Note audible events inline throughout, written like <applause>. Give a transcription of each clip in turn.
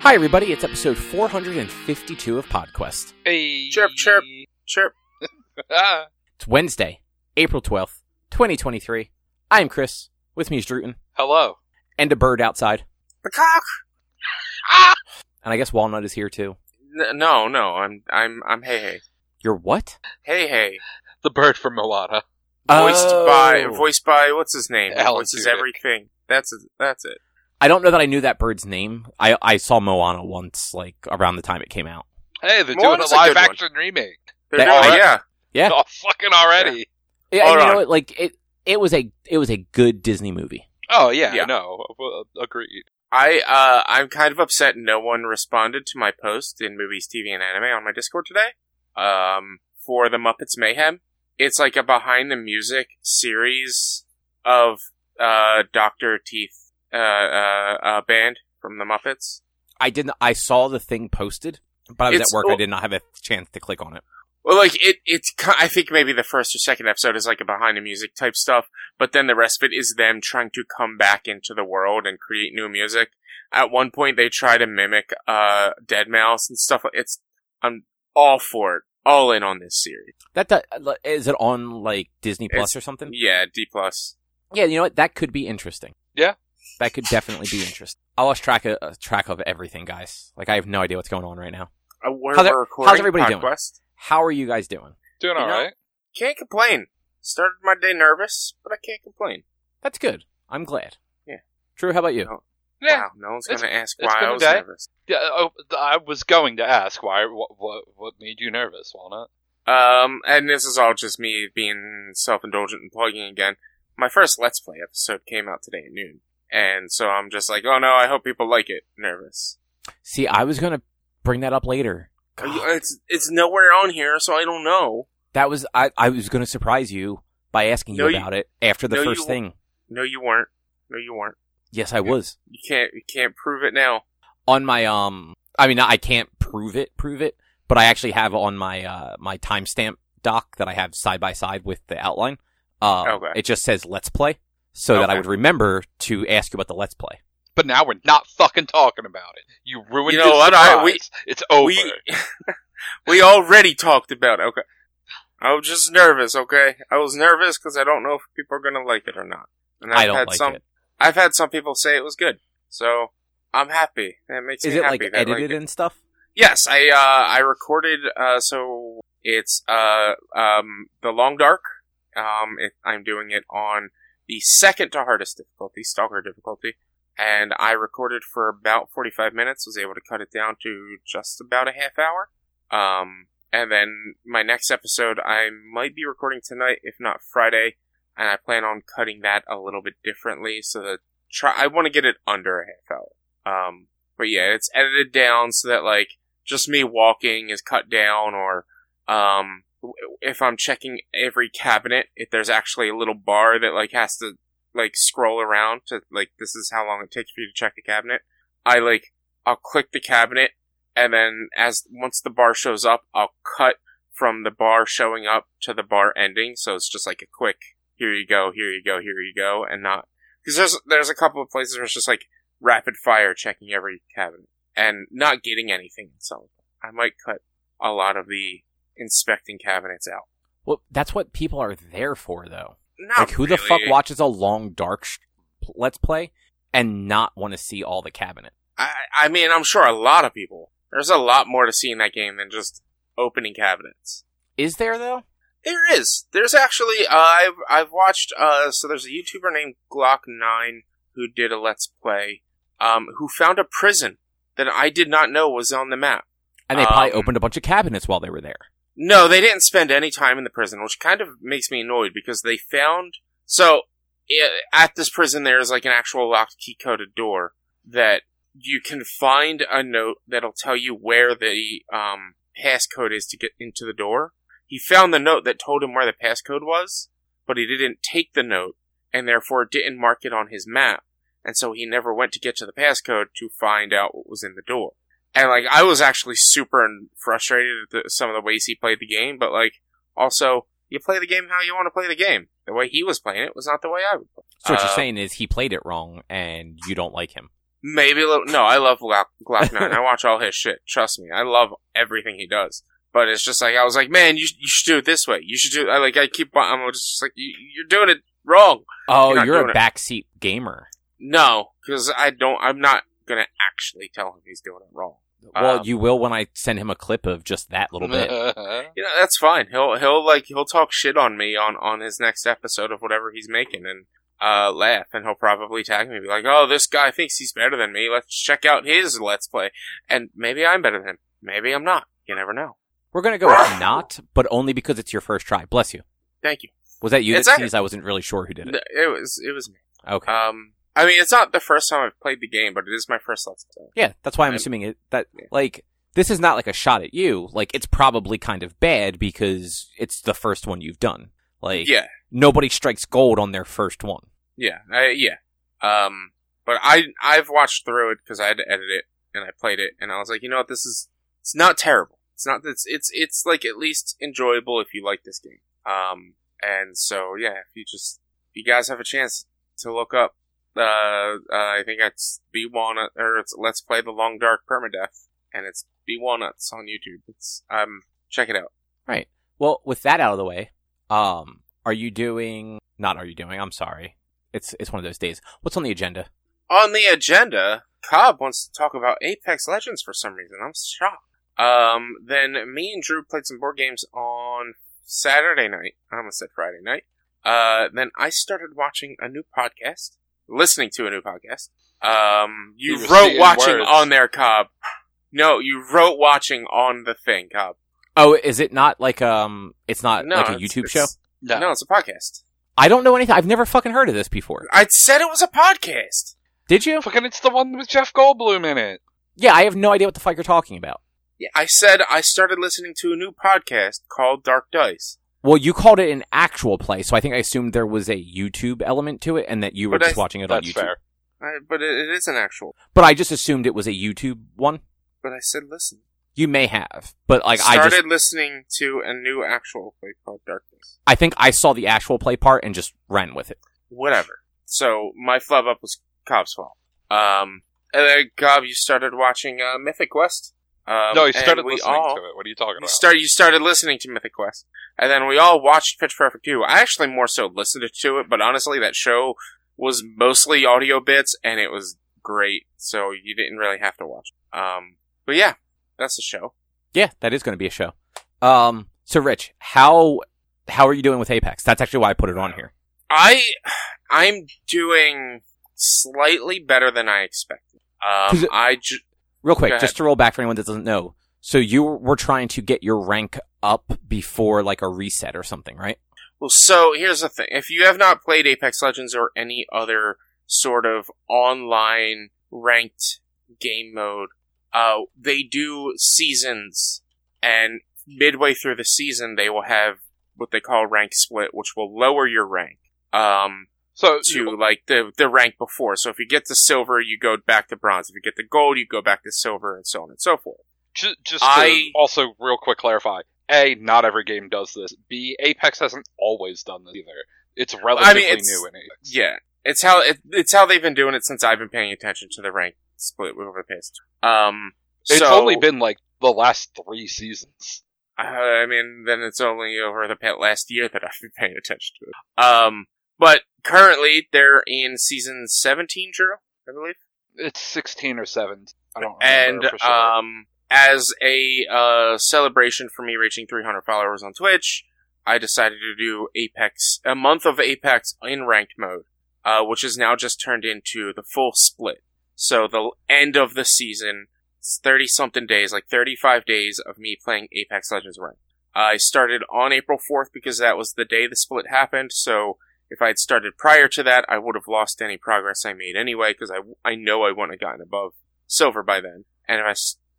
Hi, everybody. It's episode 452 of PodQuest. Hey. Chirp, chirp. Chirp. <laughs> Ah. It's Wednesday, April 12th, 2023. I'm Chris. With me is Drootin Hello. and a bird outside. The cock. And I guess Walnut is here too. N- no, no. I'm, I'm, I'm. Hey, hey, You're what? hey, hey. The bird from Moana. Voiced Oh. by, voiced by, what's his name? He Alan voices Tudyk. everything. That's it. That's it. I don't know that I knew that bird's name. I, I saw Moana once, like, around the time it came out. Hey, they're Moana's doing a live good one. action remake. They're That- doing- Alright. yeah. Yeah. Oh, fucking already. Yeah, Hold and you know what? Like, it, it was a, it was a good Disney movie. Oh yeah, Yeah. no, agreed. I, uh, I'm kind of upset no one responded to my post in movies, TV, and anime on my Discord today. Um, for the Muppets Mayhem. It's like a behind the music series of, uh, Dr. Teeth, uh, uh, uh, band from the Muppets. I didn't, I saw the thing posted, but I was It's- at work. I did not have a chance to click on it. Well, like it, it's. I think maybe the first or second episode is like a behind the music type stuff, but then the rest of it is them trying to come back into the world and create new music. At one point, they try to mimic uh Deadmau5 and stuff. It's. I'm all for it. All in on this series. That, that is it on like Disney Plus It's- or something? Yeah, D plus. Yeah, you know what? That could be interesting. Yeah. That could definitely be interesting. I lost track of uh, track of everything, guys. Like I have no idea what's going on right now. Uh, we're, How's it- we're recording how's everybody doing? Podcast. How are you guys doing? Doing You all know? right. Can't complain. Started my day nervous, but I can't complain. That's good. I'm glad. Yeah. True. how about you? No. Yeah. Wow, no one's gonna ask why been I a was day. nervous. Yeah. Oh, I was going to ask why. What? What? What made you nervous, Walnut? Um, and this is all just me being self-indulgent and plugging again. My first Let's Play episode came out today at noon. And so I'm just like, oh no, I hope people like it. Nervous. See, I was gonna bring that up later. You- It's, it's nowhere on here, so I don't know. That was I. I was gonna surprise you by asking you No, you- about it after the no, first thing. No, you weren't. No, you weren't. Yes, I was You can't, you can't prove it now. on my um. I mean, I can't prove it, prove it, but I actually have on my uh my timestamp doc that I have side by side with the outline. Uh, Okay. it just says "Let's Play," so that I would remember to ask you about the Let's Play. But now we're not fucking talking about it. You ruined You know his what? I- we- it's over. We, <laughs> we already talked about it. Okay. I was just nervous, okay? I was nervous because I don't know if people are gonna like it or not. And I don't had like some, it. I've had some people say it was good, so I'm happy. That makes Is me it happy. like that, edited it. and stuff? Yes, I uh, I recorded. Uh, so it's uh, um, the Long Dark. Um, it, I'm doing it on the second to hardest difficulty, Stalker difficulty, and I recorded for about 45 minutes. Was able to cut it down to just about a half hour. Um, and then my next episode, I might be recording tonight, if not Friday, and I plan on cutting that a little bit differently so that try. I want to get it under a half hour. Um, but yeah, it's edited down so that like just me walking is cut down, or um, if I'm checking every cabinet, if there's actually a little bar that like has to like scroll around to like this is how long it takes for you to check a cabinet. I like I'll click the cabinet, and then as once the bar shows up, I'll cut from the bar showing up to the bar ending. So it's just like a quick here you go, here you go, here you go, and not because there's there's a couple of places where it's just like rapid fire checking every cabinet and not getting anything in some. I might cut a lot of the inspecting cabinets out. Well, that's what people are there for, though. Not like, who the fuck watches a long dark sh- Let's Play and not want to see all the cabinet? I, I mean, I'm sure a lot of people. There's a lot more to see in that game than just opening cabinets. Is there though? There is. There's actually. Uh, I've I've watched. Uh, so there's a YouTuber named Glock Nine who did a Let's Play. Um, who found a prison that I did not know was on the map. And they probably Um, opened a bunch of cabinets while they were there. No, they didn't spend any time in the prison, which kind of makes me annoyed because they found. So, at this prison, there's like an actual locked key coded door that you can find a note that'll tell you where the um, passcode is to get into the door. He found the note that told him where the passcode was, but he didn't take the note, and therefore didn't mark it on his map. And so he never went to get to the passcode to find out what was in the door. And like, I was actually super frustrated at the, some of the ways he played the game, but like, also, you play the game how you want to play the game. The way he was playing it was not the way I would play. So what you're Uh, saying is he played it wrong and you don't like him. Maybe a little. No, I love Glock, Glock Nine. I watch all his shit. Trust me, I love everything he does. But it's just like I was like, man, you you should do it this way. You should do. I like I keep. I'm just like you, you're doing it wrong. Oh, You're you're a it. backseat gamer. No, because I don't. I'm not gonna actually tell him he's doing it wrong. Well, Um, you will when I send him a clip of just that little bit. <laughs> You know, that's fine. He'll he'll like he'll talk shit on me on on his next episode of whatever he's making and uh laugh and he'll probably tag me and be like, "Oh, this guy thinks he's better than me. Let's check out his let's play." And maybe I'm better than him. Maybe I'm not. You never know. We're gonna go with <laughs> not, but only because it's your first try. Bless you. Thank you. Was that you It's that not- I wasn't really sure who did it. It was it was me. Okay. Um I mean, it's not the first time I've played the game, but it is my first let's play. Yeah, that's why I'm I'm- assuming it that Yeah. like this is not like a shot at you. Like it's probably kind of bad because it's the first one you've done. Like Yeah. nobody strikes gold on their first one. Yeah, I, yeah. Um, but I I've watched through it because I had to edit it and I played it and I was like, you know what, this is it's not terrible. It's not it's it's it's like at least enjoyable if you like this game. Um, and so yeah, if you just if you guys have a chance to look up, uh, uh I think it's B Walnut or it's Let's Play the Long Dark Permadeath, and it's B Walnuts on YouTube. It's um check it out. Right. Well, with that out of the way, um, are you doing? Not are you doing? I'm sorry. It's it's one of those days. What's on the agenda? On the agenda, Cobb wants to talk about Apex Legends for some reason. I'm shocked. Um, then me and Drew played some board games on Saturday night. I almost said Friday night. Uh, then I started watching a new podcast, listening to a new podcast. Um, you You wrote watching words. on there, Cobb. No, you wrote watching on the thing, Cobb. Oh, is it not like um? It's not no, like a it's- YouTube it's- show. No. No, it's a podcast. I don't know anything. I've never fucking heard of this before. I said it was a podcast. Did you? Fucking, it's the one with Jeff Goldblum in it. Yeah, I have no idea what the fuck you're talking about. Yeah, I said I started listening to a new podcast called Dark Dice. Well, you called it an actual play, so I think I assumed there was a YouTube element to it, and that you were But just I- watching it on YouTube. fair. I, but it, it is an actual. But I just assumed it was a YouTube one. But I said listen. You may have, but like I started listening to a new actual play called Dark Dice. I think I saw the actual play part and just ran with it. Whatever. So my flub up was Cobb's fault. Um, and then Cobb, you started watching uh, Mythic Quest. Um, no, he started listening all, to it. What are you talking You about? start. You started listening to Mythic Quest, and then we all watched Pitch Perfect 2. I actually more so listened to it, but honestly, that show was mostly audio bits, and it was great. So you didn't really have to watch. it. Um, but yeah, that's the show. Yeah, that is going to be a show. Um, so Rich, how how are you doing with Apex? That's actually why I put it on here. I I'm doing slightly better than I expected. Um, it- I ju- Real quick, just to roll back for anyone that doesn't know. So you were trying to get your rank up before like a reset or something, right? well, so here's the thing: if you have not played Apex Legends or any other sort of online ranked game mode, uh, they do seasons, and midway through the season, they will have what they call rank split, which will lower your rank. Um, so, to like the the rank before. So if you get to silver, you go back to bronze. If you get to gold, you go back to silver, and so on and so forth. ju- just to I- also real quick clarify: A, not every game does this. B, Apex hasn't always done this either. It's relatively it's- new in Apex. Yeah, it's how it, it's how they've been doing it since I've been paying attention to the rank split over the past. Um, It's so, only been like the last three seasons. I mean, then it's only over the last year that I've been paying attention to it. Um, but currently they're in season seventeen, Drew, I believe. It's sixteen or seventeen. I don't and remember for sure. um, as a uh, celebration for me reaching 300 followers on Twitch, I decided to do Apex, a month of Apex in ranked mode, uh, which is now just turned into the full split. So the end of the season, 30 something days, like 35 days of me playing Apex Legends ranked. I started on April 4th because that was the day the split happened, so if I had started prior to that, I would have lost any progress I made anyway, because I, I know I wouldn't have gotten above silver by then. And if I,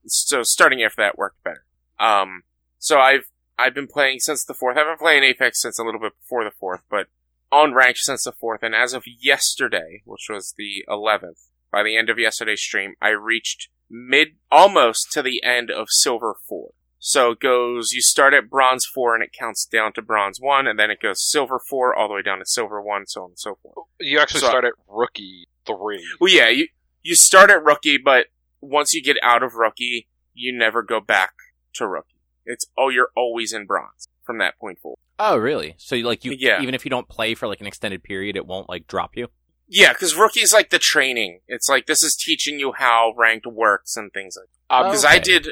so starting after that worked better. Um, so I've, I've been playing since the fourth. I've been playing Apex since a little bit before the fourth, but on rank since the fourth. And as of yesterday, which was the 11th, by the end of yesterday's stream, I reached mid, almost to the end of silver four. So it goes, you start at bronze four and it counts down to bronze one, and then it goes silver four all the way down to silver one, so on and so forth. you actually so- start at rookie three. Well, yeah, you, you start at rookie, but once you get out of rookie, you never go back to rookie. It's oh, you're always in bronze from that point forward. Oh, really? So like you, Yeah. even if you don't play for like an extended period, it won't like drop you. Yeah, because rookie is like the training. It's like this is teaching you how ranked works and things like. I'm oh, Because Okay. I did.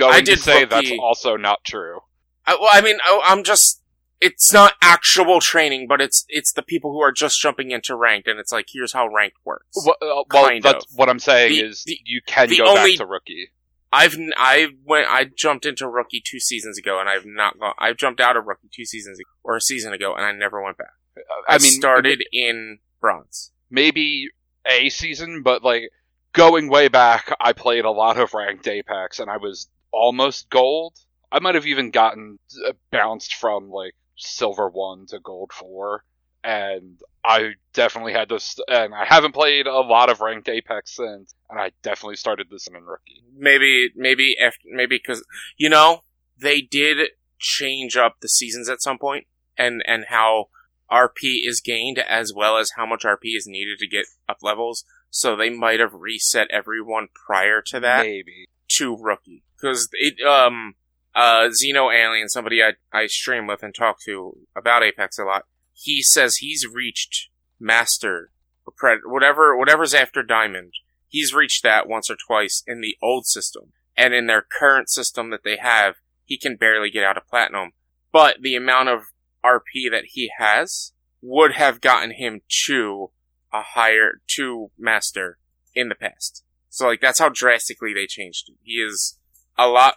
Going I did to say that's rookie- also not true. I, well, I mean, I, I'm just. It's not actual training, but it's it's the people who are just jumping into ranked, and it's like here's how ranked works. Well, uh, well that's of. what I'm saying The- is the- you can the go only- back to rookie. I've I went I jumped into rookie two seasons ago, and I've not gone. I've jumped out of rookie two seasons ago, or a season ago, and I never went back. I, I mean, started in bronze. maybe a season, but like going way back, I played a lot of ranked Apex, and I was almost gold. I might have even gotten uh, bounced from like silver one to gold four, and I definitely had this. And I haven't played a lot of ranked Apex since, and I definitely started this in rookie. Maybe maybe after, maybe because you know they did change up the seasons at some point, and and how RP is gained as well as how much RP is needed to get up levels. So they might have reset everyone prior to that. Maybe. to rookie because it um uh Xeno Alien, somebody I I stream with and talk to about Apex a lot. He says he's reached master or pred whatever whatever's after diamond. He's reached that once or twice in the old system, and in their current system that they have, he can barely get out of platinum. But the amount of RP that he has would have gotten him to a higher to master in the past. So like that's how drastically they changed. He is a lot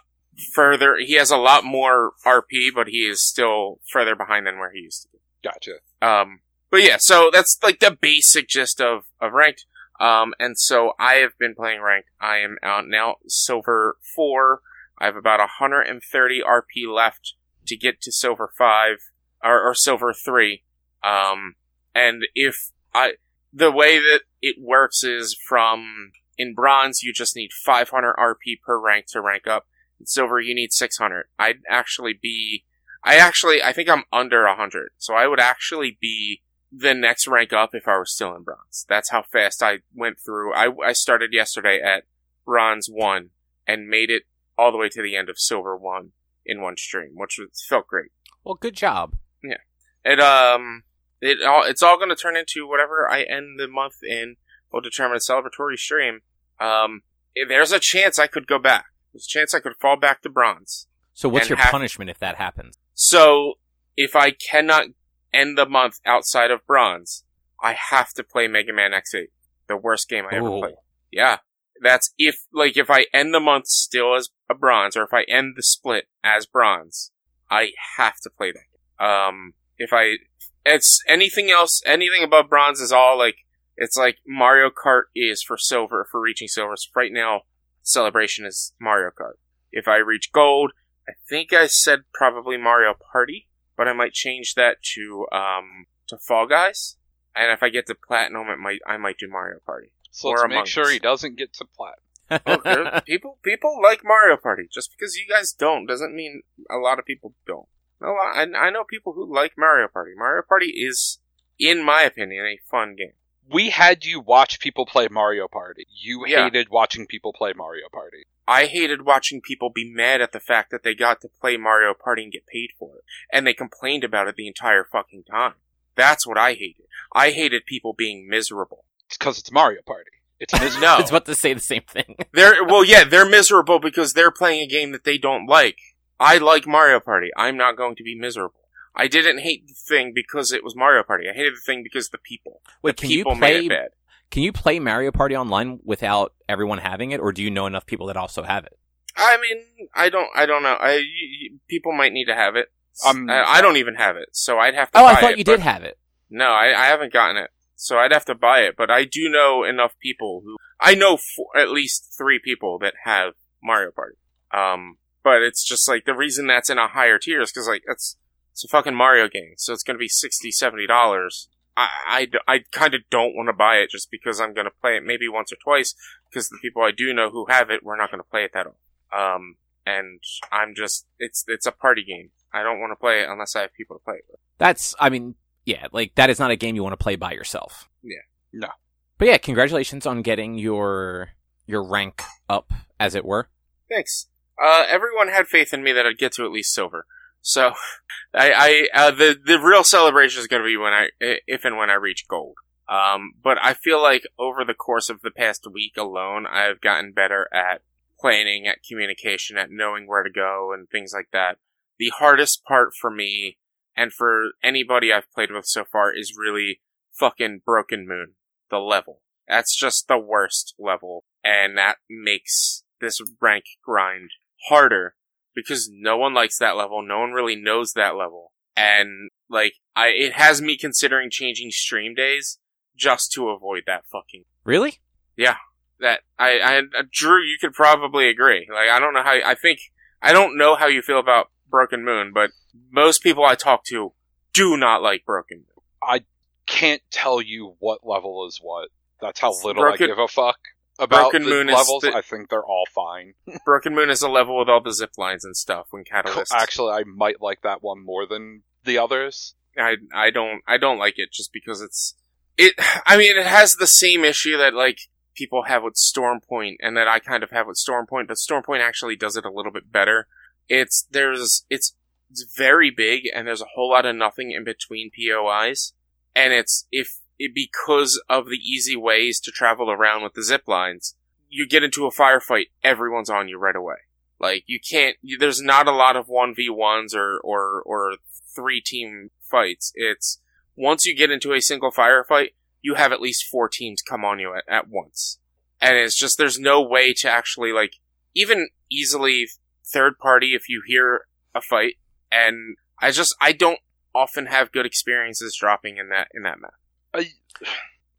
further. He has a lot more RP, but he is still further behind than where he used to be. Gotcha. Um, but yeah, so that's like the basic gist of of ranked. Um, and so I have been playing ranked. I am out now silver four. I have about 130 RP left to get to silver five or, or silver three. Um, and if I, the way that it works is from in bronze, you just need 500 RP per rank to rank up. In silver, you need 600. I'd actually be, I actually, I think I'm under 100. So I would actually be the next rank up if I were still in bronze. That's how fast I went through. I, I started yesterday at bronze one and made it all the way to the end of silver one in one stream, which was, felt great. Well, good job. Yeah. It um it all it's all going to turn into whatever I end the month in will determine a celebratory stream. Um, if there's a chance I could go back. There's a chance I could fall back to bronze. So what's your have- punishment if that happens? So if I cannot end the month outside of bronze, I have to play Mega Man X8, the worst game I ever played. Yeah, that's if like if I end the month still as a bronze, or if I end the split as bronze, I have to play that. Game. Um, if I it's anything else, anything above bronze is all like it's like Mario Kart is for silver for reaching silver. So right now, celebration is Mario Kart. If I reach gold, I think I said probably Mario Party, but I might change that to um to Fall Guys. And if I get to platinum, it might I might do Mario Party. So Or let's make sure Us. he doesn't get to plat. <laughs> Okay, people people like Mario Party. Just because you guys don't doesn't mean a lot of people don't. No, I, I know people who like Mario Party. Mario Party is, in my opinion, a fun game. We had you watch people play Mario Party. You Yeah. hated watching people play Mario Party. I hated watching people be mad at the fact that they got to play Mario Party and get paid for it. And they complained about it the entire fucking time. That's what I hated. I hated people being miserable. It's because it's Mario Party. It's <laughs> miserable. No. I was about to say the same thing. <laughs> They're, well, yeah, they're miserable because they're playing a game that they don't like. I like Mario Party. I'm not going to be miserable. I didn't hate the thing because it was Mario Party. I hated the thing because the people. Wait, the can you people made play? it bad. Can you play Mario Party online without everyone having it, or do you know enough people that also have it? I mean, I don't, I don't know. I, y- y- people might need to have it. Um, I, I don't even have it, so I'd have to. Oh, buy I thought it, you did have it. No, I, I haven't gotten it, so I'd have to buy it. But I do know enough people who I know four, at least three people that have Mario Party. Um, but it's just like the reason that's in a higher tier is because like it's it's a fucking Mario game, so it's gonna be 60 70 dollars. I kind of don't want to buy it just because I'm gonna play it maybe once or twice because the people I do know who have it, we're not gonna play it that often. Um, and I'm just it's it's a party game. I don't want to play it unless I have people to play it with. That's, I mean, yeah, like that is not a game you want to play by yourself. Yeah. No. But yeah, congratulations on getting your your rank up, as it were. Thanks. Uh, everyone had faith in me that I'd get to at least silver. So, I, I, uh, the, the real celebration is going to be when I, if and when I reach gold. Um, but I feel like over the course of the past week alone, I've gotten better at planning, at communication, at knowing where to go and things like that. The hardest part for me and for anybody I've played with so far is really fucking Broken Moon, the level. That's just the worst level, and that makes this rank grind harder because no one likes that level, no one really knows that level. And like I it has me considering changing stream days just to avoid that fucking Really? Yeah. That I, I Drew, you could probably agree. Like I don't know how I think I don't know how you feel about Broken Moon, but most people I talk to do not like Broken Moon. I can't tell you what level is what. That's how little Broken- I give a fuck about Broken the Moon is levels. the- I think they're all fine. <laughs> Broken Moon is a level with all the zip lines and stuff when Catalyst. Actually, I might like that one more than the others. I I don't I don't like it just because it's it. <sighs> I mean, it has the same issue that like people have with Stormpoint, and that I kind of have with Stormpoint, but Stormpoint actually does it a little bit better. It's there's it's it's very big, and there's a whole lot of nothing in between POIs, and it's if it, because of the easy ways to travel around with the zip lines, you get into a firefight, everyone's on you right away. Like you can't. You, there's not a lot of one v ones or or or three team fights. It's once you get into a single firefight, you have at least four teams come on you at, at once. And it's just, there's no way to actually, like, even easily third party if you hear a fight. And I just, I don't often have good experiences dropping in that, in that map. I,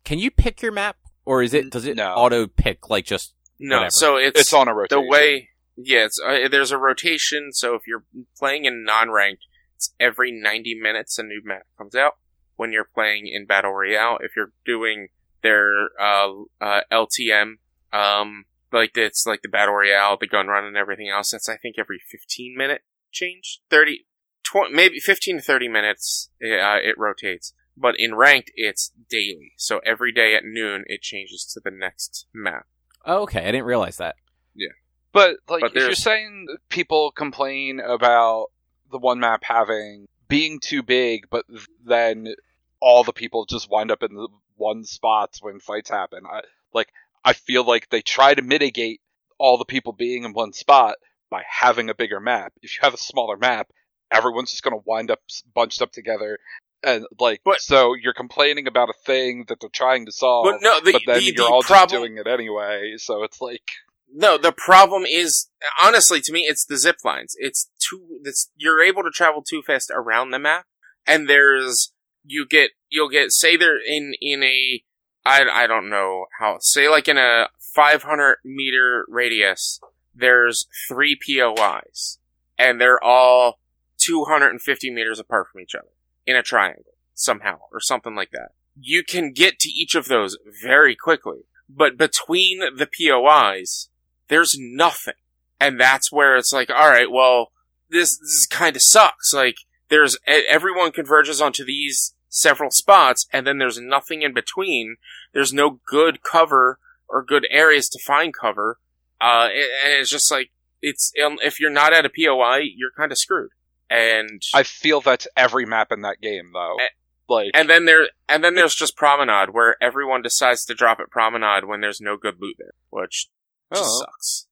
Can you pick your map, or is it does it No. auto pick like just No, Whatever. so it's, it's on a rotation. the way, yeah, it's, uh, there's a rotation. So if you're playing in non-ranked, it's every 90 minutes a new map comes out. When you're playing in Battle Royale, if you're doing their, uh, uh, LTM, um, like it's like the Battle Royale, the gun run and everything else, that's I think every 15 minute change, 30, 20, maybe 15 to 30 minutes, uh, it rotates. But in ranked, it's daily. So every day at noon, it changes to the next map. Oh, okay, I didn't realize that. Yeah. But like, But if you're saying people complain about the one map having being too big, but then all the people just wind up in the one spots when fights happen. I, like, I feel like they try to mitigate all the people being in one spot by having a bigger map. If you have a smaller map, everyone's just going to wind up bunched up together. And like, But- so you're complaining about a thing that they're trying to solve, But no, the, but then the, you're the all problem, just doing it anyway. So it's like, No, the problem is honestly to me, it's the zip lines. It's too. It's you're able to travel too fast around the map, and there's you get you'll get say they're in in a I I don't know how say like in a 500 meter radius. There's three POIs, and they're all 250 meters apart from each other in a triangle somehow or something like that. You can get to each of those very quickly, but between the POIs, there's nothing. And that's where it's like, all right, well, this, this kind of sucks. Like, there's, everyone converges onto these several spots, and then there's nothing in between. There's no good cover or good areas to find cover. Uh, and and it's just like, it's, um, if you're not at a POI, you're kind of screwed. And, I feel that's every map in that game, though. Eh, Like, and then there, and then there's just Promenade, where everyone decides to drop at Promenade when there's no good loot there, which just Oh. sucks.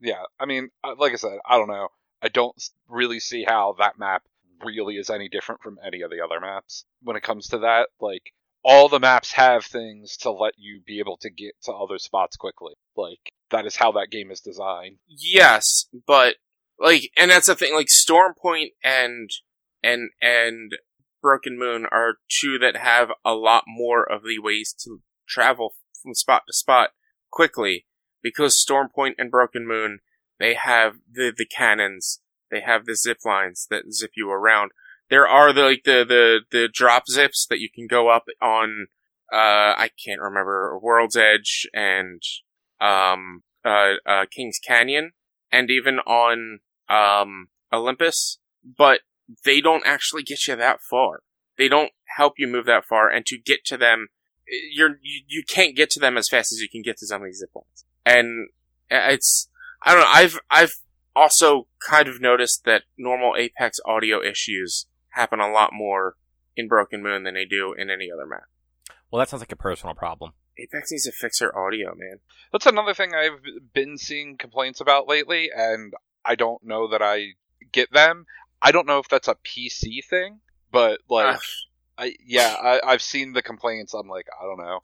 yeah. I mean, like I said, I don't know. I don't really see how that map really is any different from any of the other maps when it comes to that. Like, all the maps have things to let you be able to get to other spots quickly. Like, that is how that game is designed. Yes, but like, and that's the thing. Like, Stormpoint and and and Broken Moon are two that have a lot more of the ways to travel from spot to spot quickly because Stormpoint and Broken Moon they have the the cannons, they have the zip lines that zip you around. There are the like the the the drop zips that you can go up on. Uh, I can't remember World's Edge and um uh, uh King's Canyon and even on um Olympus, but they don't actually get you that far. They don't help you move that far, and to get to them, you're you, you can't get to them as fast as you can get to some of these zip lines, and it's I don't know. I've I've also kind of noticed that normal Apex audio issues happen a lot more in Broken Moon than they do in any other map. Well, that sounds like a personal problem. Apex needs to fix their audio, man. That's another thing I've been seeing complaints about lately, and I don't know that I get them. I don't know if that's a PC thing, but like, Ugh. I, yeah, I, I've seen the complaints. I'm like, I don't know.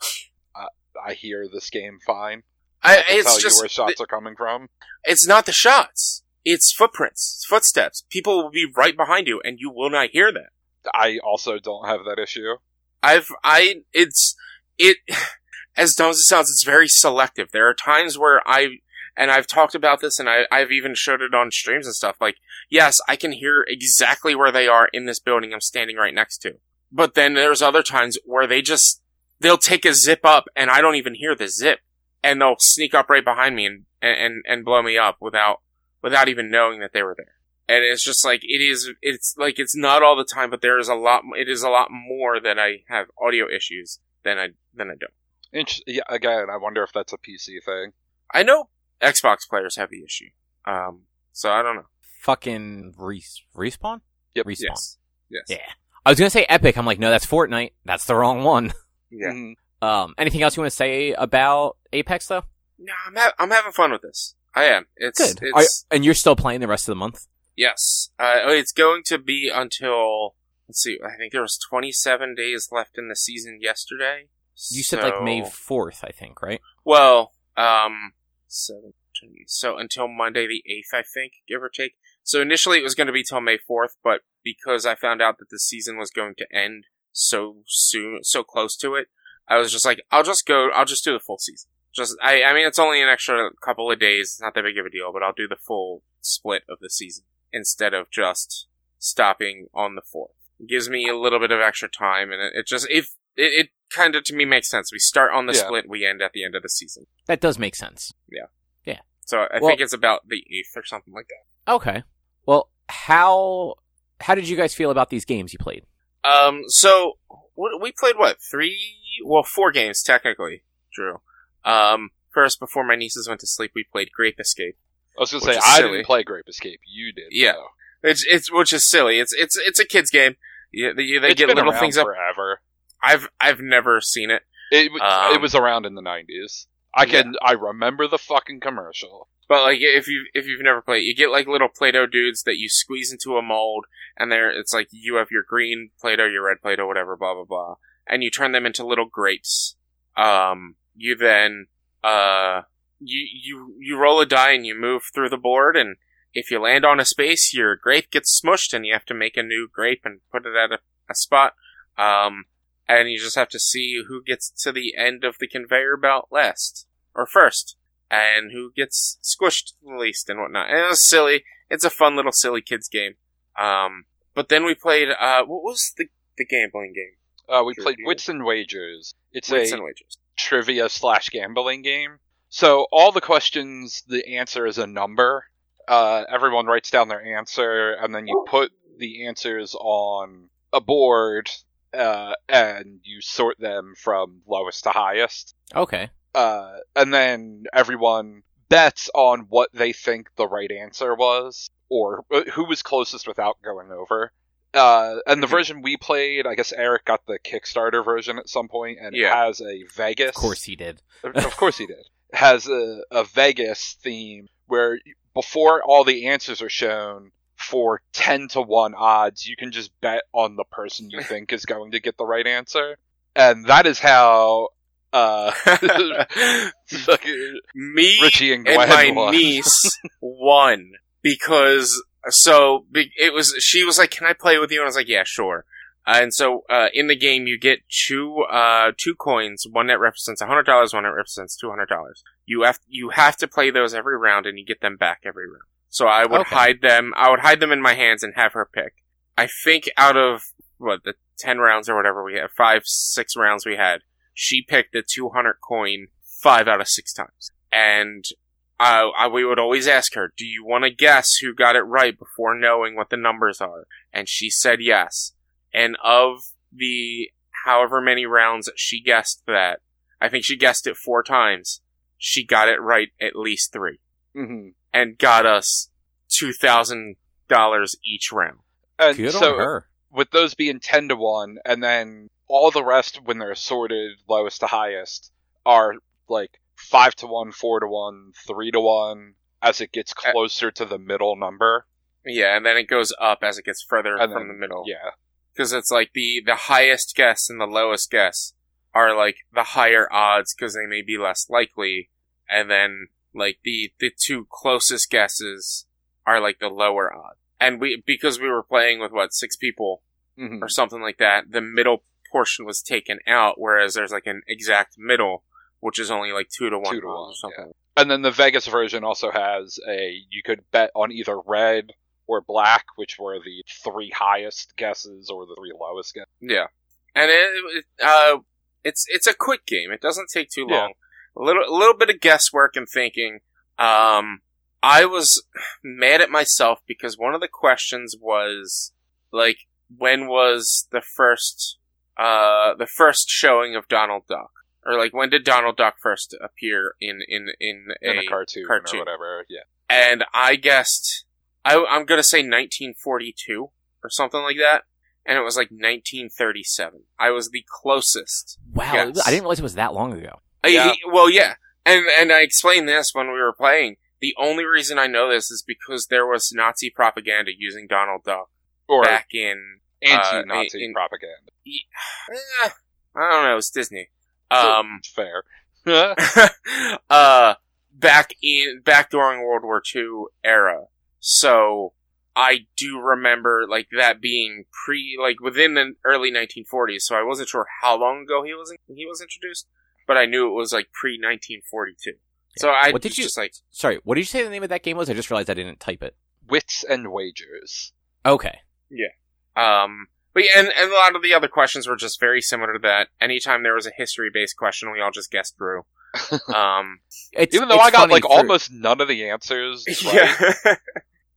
I, I hear this game fine. I, I can it's tell just you where shots are coming from. it's not the shots. It's footprints, it's footsteps. People will be right behind you, and you will not hear them. I also don't have that issue. I've I it's it <sighs> as dumb as it sounds, it's very selective. There are times where I and I've talked about this and I, I've even showed it on streams and stuff. Like, yes, I can hear exactly where they are in this building I'm standing right next to. But then there's other times where they just they'll take a zip up and I don't even hear the zip. And they'll sneak up right behind me and, and, and blow me up without without even knowing that they were there. And it's just like it is. It's like it's not all the time, but there is a lot. It is a lot more that I have audio issues than I than I don't. Inch- yeah, again, I wonder if that's a PC thing. I know Xbox players have the issue. Um, so I don't know. Fucking res- respawn. Yep. Respawn. Yes. Yes. Yeah. I was gonna say Epic. I'm like, no, that's Fortnite. That's the wrong one. <laughs> Yeah. Mhm. Um, anything else you want to say about Apex though? No, I'm ha- I'm having fun with this. I am. It's Good. It's Are- and you're still playing the rest of the month. yes. Uh, it's going to be until let's see. I think there was 27 days left in the season yesterday. You said like May fourth, I think, right? Well, um, 17, so until Monday the 8th, I think, give or take. So initially it was going to be till May 4th, but because I found out that the season was going to end so soon, so close to it, I was just like, I'll just go, I'll just do the full season. Just, I, I mean, it's only an extra couple of days, it's not that big of a deal, but I'll do the full split of the season instead of just stopping on the 4th. It gives me a little bit of extra time, and it, it just, if, it, it kind of to me makes sense. We start on the Yeah. split, we end at the end of the season. That does make sense. Yeah. Yeah. So I Well- think it's about the eighth or something like that. Okay. Well, how how did you guys feel about these games you played? Um, so we played what three? Well, four games technically. Drew. Um, first before my nieces went to sleep, we played Grape Escape. I was gonna say I silly. didn't play Grape Escape. You did. Yeah. though. It's it's which is silly. It's it's it's a kids game. Yeah, they, they get little around things up. forever. I've I've never seen it, It Um, it was around in the nineties. I can I remember the fucking commercial. but like if you if you've never played, you get like little Play-Doh dudes that you squeeze into a mold, and there it's like you have your green Play-Doh, your red Play-Doh, whatever, blah blah blah, and you turn them into little grapes. Um, you then uh you you you roll a die and you move through the board, and if you land on a space, your grape gets smushed, and you have to make a new grape and put it at a, a spot. Um, and you just have to see who gets to the end of the conveyor belt last or first, and who gets squished the least and whatnot. And it was silly. It's a fun little silly kids game. Um, but then we played. Uh, what was the the gambling game? Uh, we Sure played. Wits and Wagers. It's Wits a and Wagers. trivia slash gambling game. So all the questions, the answer is a number. Uh, everyone writes down their answer, and then you put the answers on a board, uh, and you sort them from lowest to highest. Okay. Uh, and then everyone bets on what they think the right answer was, or uh, who was closest without going over. Uh, and the version we played, I guess Eric got the Kickstarter version at some point, and Yeah. it has a Vegas. Of course he did. of course he did. Has a, a Vegas theme where before all the answers are shown, for ten to one odds, you can just bet on the person you <laughs> think is going to get the right answer, and that is how uh, <laughs> Me Richie and and my won. niece <laughs> won because so it was. She was like, "Can I play with you?" And I was like, "Yeah, sure." Uh, and so uh, in the game, you get two uh, two coins. One that represents hundred dollars. One that represents two hundred dollars. You have you have to play those every round, and you get them back every round. So I would Okay. hide them. I would hide them in my hands and have her pick. I think out of what the ten rounds or whatever we had, five six rounds we had, she picked the two hundred coin five out of six times, and uh, I, we would always ask her, "Do you want to guess who got it right before knowing what the numbers are?" And she said yes. And of the however many rounds she guessed that, I think she guessed it four times. She got it right at least three hmm and got us two thousand dollars each round. And Good so on her. with those being ten to one, and then all the rest when they're sorted lowest to highest are like five to one, four to one, three to one, as it gets closer to the middle number. Yeah, and then it goes up as it gets further And from then- the middle. Yeah. because it's like the the highest guess and the lowest guess are like the higher odds because they may be less likely, and then like the the two closest guesses are like the lower odd. And we because we were playing with what six people hmm or something like that, the middle portion was taken out, whereas there's like an exact middle, which is only like two to one, Two to one, or something. And then the Vegas version also has a you could bet on either red or black, which were the three highest guesses or the three lowest guesses. Yeah, and it, it uh, it's it's a quick game. It doesn't take too Yeah. Long. A little a little bit of guesswork and thinking. Um, I was mad at myself because one of the questions was like, when was the first uh the first showing of Donald Duck, or like when did Donald Duck first appear in in in In a, a cartoon, cartoon. or whatever, yeah. and I guessed I, I'm gonna say 1942 or something like that, and it was like 1937. I was the closest. Wow, Yes. I didn't realize it was that long ago. I- Yeah. well, yeah, and and I explained this when we were playing. The only reason I know this is because there was Nazi propaganda using Donald Duck Or back in. anti-Nazi in- propaganda. eh, I don't know. It's Disney. Um, <laughs> Fair. <laughs> uh, back in back during World War II era. So I do remember like that being pre like within the early 1940s. So I wasn't sure how long ago he was he was introduced, but I knew it was like pre 1942. So I What did you- just like Sorry, what did you say the name of that game was? I just realized I didn't type it. Wits and wagers. Okay. Yeah. Um. But yeah, and, and a lot of the other questions were just very similar to that. Anytime there was a history based question, we all just guessed through. <laughs> Um, It's, Even though it's I got like for- almost none of the answers. <laughs> Right? yeah.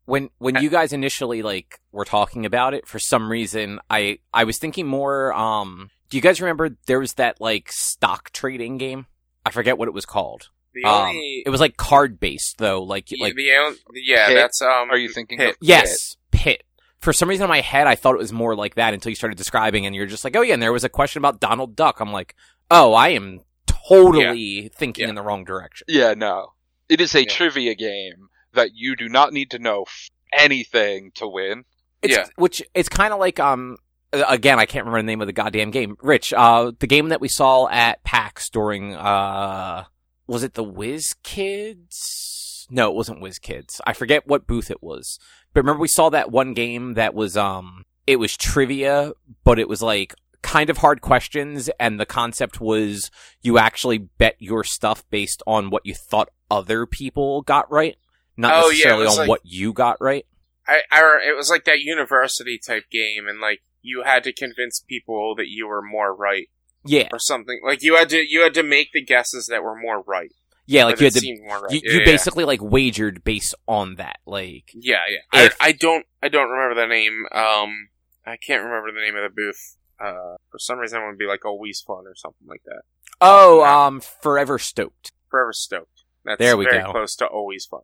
when when you guys initially like were talking about it for some reason i i was thinking more um do you guys remember there was that like stock trading game i forget what it was called the um only it was like card based though like yeah, like the, on- yeah, Pit? that's um. Are you thinking Pit. of yes pit for some reason in my head i thought it was more like that until you started describing and you're just like oh yeah and there was a question about donald duck i'm like oh i am totally thinking Yeah. in the wrong direction Yeah, no. It is a Yeah. trivia game that you do not need to know f- anything to win. It's, Yeah. Which it's kind of like um again I can't remember the name of the goddamn game. Rich, uh the game that we saw at PAX during uh was it the WizKids? No, it wasn't WizKids. I forget what booth it was. But remember we saw that one game that was um it was trivia, but it was like kind of hard questions and the concept was you actually bet your stuff based on what you thought other people got right, not Oh, necessarily was on like- what you got right. I, I, it was like that university type game, and like you had to convince people that you were more right Yeah. or something. Like you had to, you had to make the guesses that were more right. Yeah, like you had to more right. you, yeah, you yeah. basically like wagered based on that. Like, yeah, yeah. If- I, I don't, I don't remember the name. Um, I can't remember the name of the booth. Uh, for some reason, it would be like always fun or something like that. oh, um, forever stoked. Forever stoked. That's There we very go. close to always fun.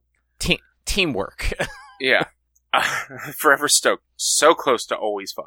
Teamwork. <laughs> Yeah. <laughs> Forever stoked. So close to always fun.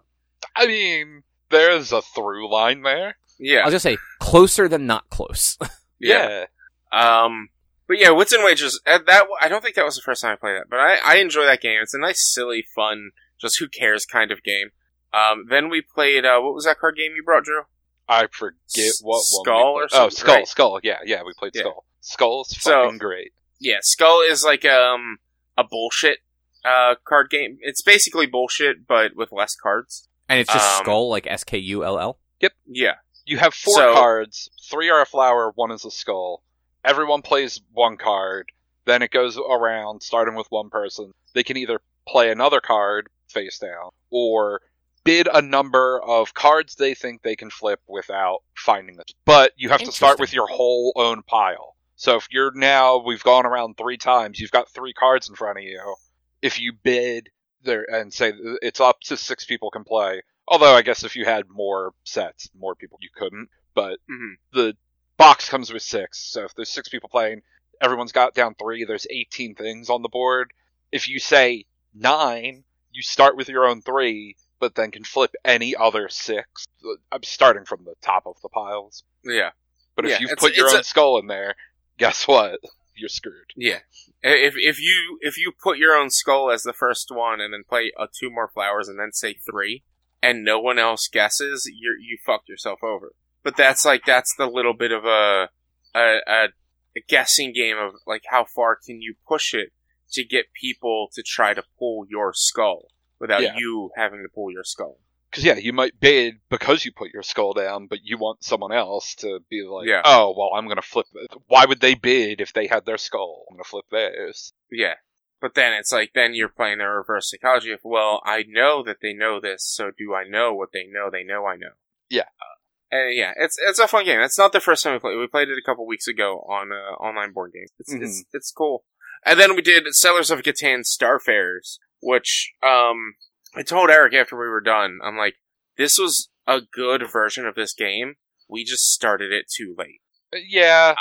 I mean, there's a through line there. I Yeah. was gonna say closer than not close. <laughs> yeah. Um, but yeah, Wits and Wagers. uh, That I don't think that was the first time I played that, but I, I enjoy that game. It's a nice, silly, fun, just who cares kind of game. Um, then we played. Uh, what was that card game you brought, Drew? I forget S- what one Skull or played. Oh, Skull, right? Skull. Yeah, yeah, we played Yeah. Skull. Skull's So- fucking great. Yeah, Skull is like um a bullshit uh card game. It's basically bullshit, but with less cards. And it's just Um, skull, like S K U L L. Yep, yeah. You have four So- cards. Three are a flower. One is a skull. Everyone plays one card. Then it goes around, starting with one person. They can either play another card face down, or bid a number of cards they think they can flip without finding them. But you have to start with your whole own pile. So if you're now, we've gone around three times. You've got three cards in front of you. If you bid there and say it's up to six people can play, Although I guess if you had more sets, more people you couldn't. But Mhm. the box comes with six, so if there's six people playing, everyone's got down three. There's 18 things on the board. If you say nine, you start with your own three, but then can flip any other six. I'm starting from the top of the piles. Yeah. But if Yeah, you put your own a- skull in there, guess what? You're screwed. Yeah. If if you if you put your own skull as the first one and then play uh, two more flowers and then say three, and no one else guesses, you you fucked yourself over. But that's like that's the little bit of a a, a a guessing game of like how far can you push it to get people to try to pull your skull without Yeah. you having to pull your skull. Because yeah, you might bid because you put your skull down, but you want someone else to be like, Yeah. oh well, I'm gonna flip. it." Why would they bid if they had their skull? I'm gonna flip theirs. Yeah. But then it's like, then you're playing the reverse psychology of, well, I know that they know this, so do I know what they know they know I know? Yeah. Uh, and yeah, it's it's a fun game. It's not the first time we played. We played it a couple weeks ago on uh, online board games. It's, it's it's cool. And then we did Settlers of Catan Starfarers, which um I told Eric after we were done, I'm like, this was a good version of this game. We just started it too late. Uh, Yeah,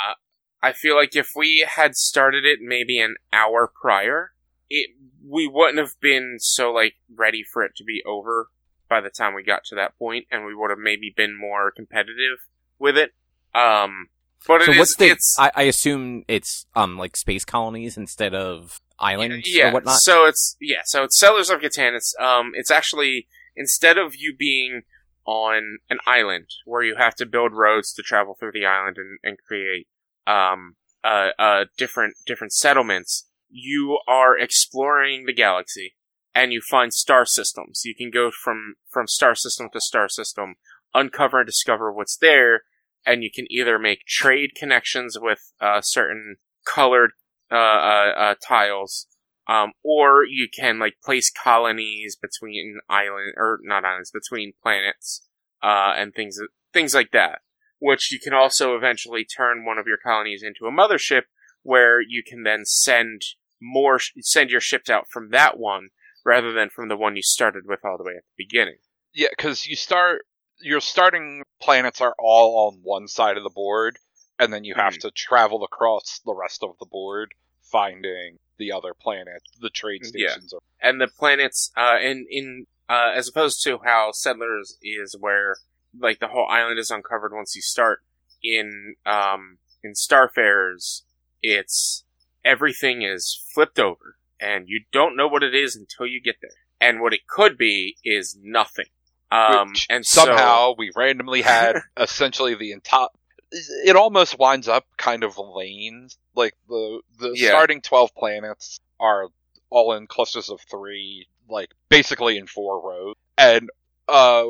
I feel like if we had started it maybe an hour prior, it we wouldn't have been so like ready for it to be over by the time we got to that point, and we would have maybe been more competitive with it. Um, but So it what's is- the? it's I, I assume it's um like space colonies instead of islands yeah. or whatnot. So it's yeah. So it's Settlers of Catan. It's um. It's actually instead of you being on an island where you have to build roads to travel through the island and, and create um uh, uh different different settlements, you are exploring the galaxy and you find star systems. You can go from from star system to star system, uncover and discover what's there, and you can either make trade connections with uh, certain colored uh, uh, uh, tiles, um, or you can like place colonies between island or not islands between planets, uh, and things things like that. Which you can also eventually turn one of your colonies into a mothership, where you can then send more send your ships out from that one rather than from the one you started with all the way at the beginning. yeah, because you start. Your starting planets are all on one side of the board, and then you have Hmm. to travel across the rest of the board, finding the other planet, the trade Yeah. stations. Are, and the planets uh in in uh as opposed to how settlers is where like the whole island is uncovered once you start in um in starfarers it's everything is flipped over and you don't know what it is until you get there and what it could be is nothing um which and so- somehow we randomly had <laughs> essentially the entire. It almost winds up kind of lanes. Like the the Yeah. starting twelve planets are all in clusters of three, like basically in four rows, and uh,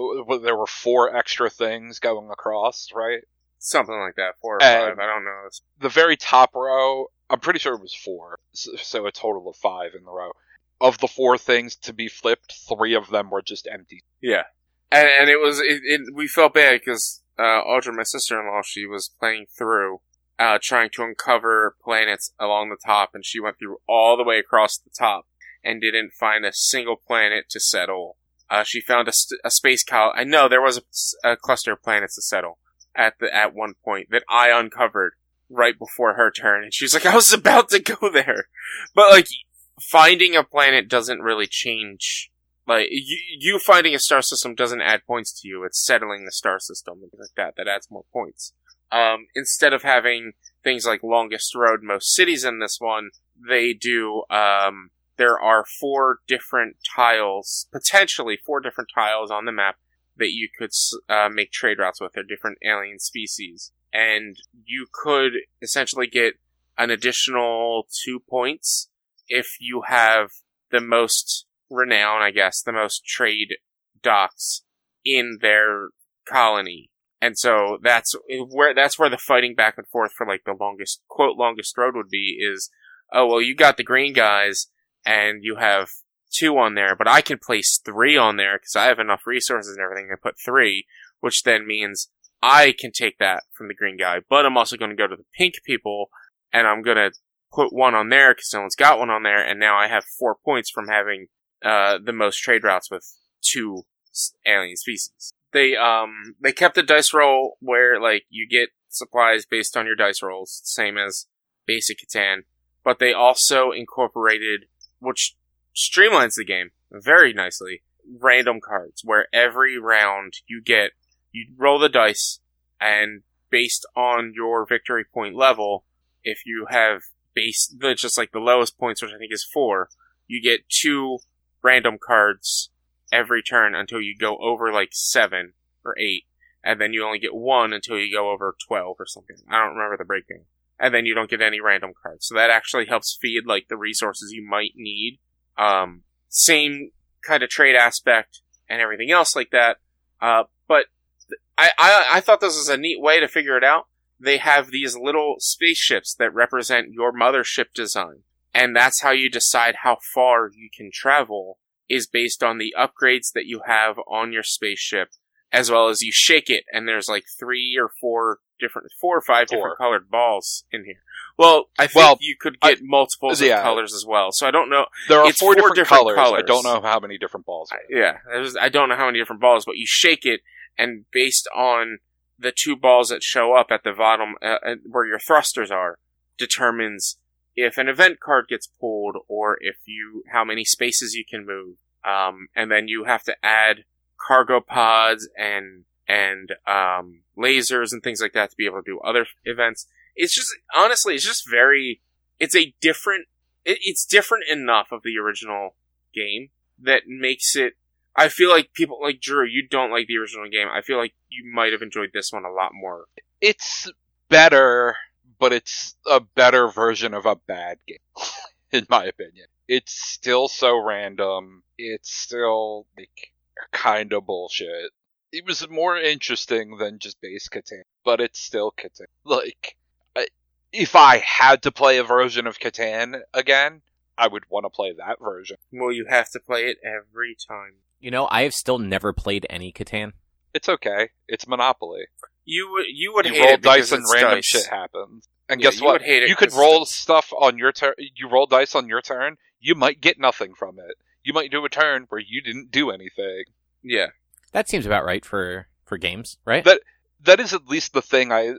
there were four extra things going across, right? something like that four or And- five i don't know The very top row, I'm pretty sure it was four, so, so a total of five in the row. Of the four things to be flipped, three of them were just empty. Yeah, and and it was it, it we felt bad because uh, Audra, my sister-in-law, she was playing through, uh, trying to uncover planets along the top, and she went through all the way across the top and didn't find a single planet to settle. Uh, she found a, st- a space cow. I know there was a cluster of planets to settle at the at one point that I uncovered right before her turn, and she was like, "I was about to go there," but like finding a planet doesn't really change like you, you finding a star system doesn't add points to you. It's settling the star system like that that adds more points. Um, instead of having things like longest road, most cities in this one, they do. Um, there are four different tiles, potentially four different tiles on the map that you could uh, make trade routes with. They're different alien species, and you could essentially get an additional two points if you have the most renown, I guess, the most trade docks in their colony. And so that's where that's where the fighting back and forth for like the longest quote longest road would be is oh well you got the green guys and you have two on there but I can place three on there because I have enough resources and everything to put three which then means I can take that from the green guy but I'm also going to go to the pink people and I'm going to put one on there because no one's got one on there and now I have four points from having uh, the most trade routes with two alien species. They um they kept the dice roll where like you get supplies based on your dice rolls, same as basic Catan, but they also incorporated which streamlines the game very nicely. Random cards where every round you get you roll the dice and based on your victory point level, if you have base just like the lowest points, which I think is four, you get two random cards every turn until you go over like seven or eight, and then you only get one until you go over twelve or something. I don't remember the breakdown. And then you don't get any random cards. So that actually helps feed like the resources you might need. Um, same kind of trade aspect and everything else like that. Uh, but I, I I thought this was a neat way to figure it out. They have these little spaceships that represent your mothership design, and that's how you decide how far you can travel. Is based on the upgrades that you have on your spaceship, as well as you shake it, and there's like three or four different, four or five Four. different colored balls in here. Well, I think Well, you could I- get multiples yeah. of colors as well. So I don't know. There are four, four different, different colors. I don't know how many different balls. Yeah, there's, I don't know how many different balls, but you shake it, and based on the two balls that show up at the bottom uh, uh, where your thrusters are, determines if an event card gets pulled or if you how many spaces you can move. Um, and then you have to add cargo pods and and um, lasers and things like that to be able to do other events. It's just honestly, it's just very. It's a different. It, it's different enough of the original game that makes it. I feel like people like Drew. You don't like the original game. I feel like you might have enjoyed this one a lot more. It's better, but it's a better version of a bad game, <laughs> in my opinion. It's still so random. It's still like kind of bullshit. It was more interesting than just base Catan, but it's still Catan. Like, I, if I had to play a version of Catan again, I would want to play that version. Well, you have to play it every time. You know, I have still never played any Catan. It's okay. It's Monopoly. You would you would you hate roll it because dice and random dice. shit happens. And Yeah, guess you what? would hate it you could roll it's- stuff on your turn. You roll dice on your turn. You might get nothing from it. You might do a turn where you didn't do anything. Yeah, That seems about right for for games, right? That- That is at least the thing I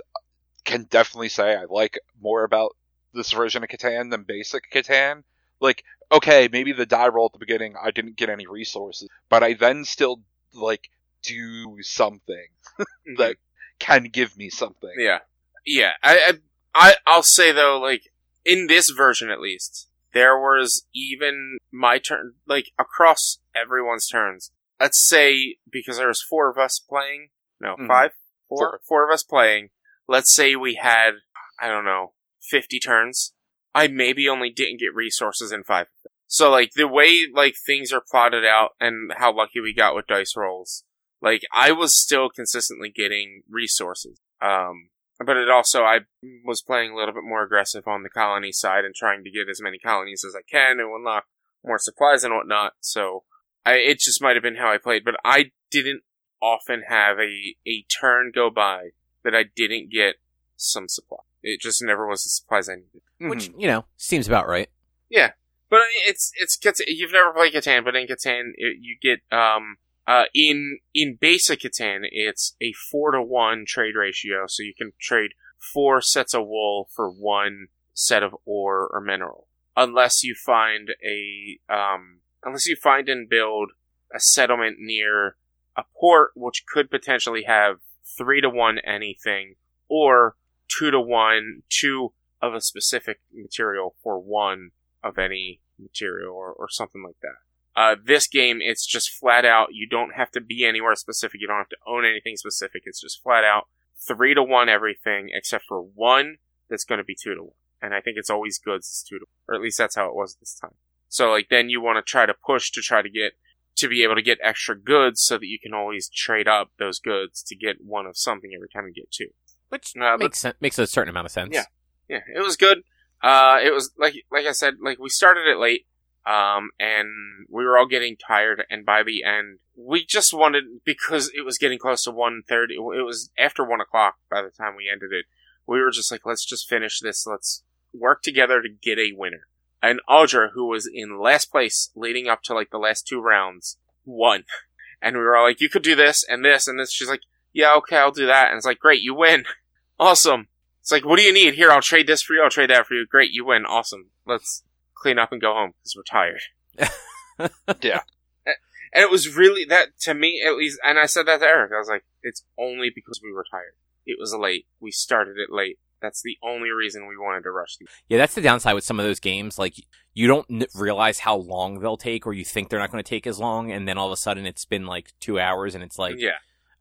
can definitely say I like more about this version of Catan than basic Catan. Like, okay, maybe the die roll at the beginning I didn't get any resources, but I then still like do something <laughs> that mm-hmm. Can give me something. Yeah, yeah. I, I, I'll say though, like in this version at least, there was even my turn, like across everyone's turns. Let's say because there was four of us playing, no, Mhm. five, four, Four. four of us playing. Let's say we had, I don't know, fifty turns. I maybe only didn't get resources in five. So like the way like things are plotted out and how lucky we got with dice rolls, like I was still consistently getting resources. Um, but it also I was playing a little bit more aggressive on the colony side and trying to get as many colonies as I can and unlock more supplies and whatnot. So I it just might have been how I played, but I didn't often have a a turn go by that I didn't get some supply. It just never was the supplies I needed. Which Mhm. you know seems about right. Yeah. But it's it's Catan- you've never played Catan, but in Catan it, you get um uh in in basic Catan it's a four to one trade ratio, so you can trade four sets of wool for one set of ore or mineral, unless you find a um unless you find and build a settlement near a port, which could potentially have three to one anything or two to one two of a specific material for one of any material or, or something like that. Uh, this game, it's just flat out. You don't have to be anywhere specific. You don't have to own anything specific. It's just flat out three to one everything except for one that's going to be two to one. And I think it's always goods is two to one, or at least that's how it was this time. So like then you want to try to push to try to get to be able to get extra goods so that you can always trade up those goods to get one of something every time you get two. Which Uh, makes sen- makes a certain amount of sense. Yeah. yeah, it was good. Uh, it was like like I said, like we started it late, um, and we were all getting tired. And by the end, we just wanted because it was getting close to one thirty. It was after one o'clock by the time we ended it. We were just like, let's just finish this. Let's work together to get a winner. And Audra, who was in last place leading up to like the last two rounds, won. <laughs> and we were all like, "You could do this and this and this." She's like, "Yeah, okay, I'll do that." And it's like, "Great, you win, <laughs> awesome." It's like, "What do you need? Here, I'll trade this for you. I'll trade that for you. Great, you win, awesome. Let's clean up and go home because we're tired." <laughs> Yeah. And it was really that to me at least, and I said that to Eric. I was like, "It's only because we were tired. It was late. We started it late. That's the only reason we wanted to rush these." Yeah, that's the downside with some of those games. Like, you don't n- realize how long they'll take, or you think they're not going to take as long, and then all of a sudden it's been like two hours, and it's like, yeah,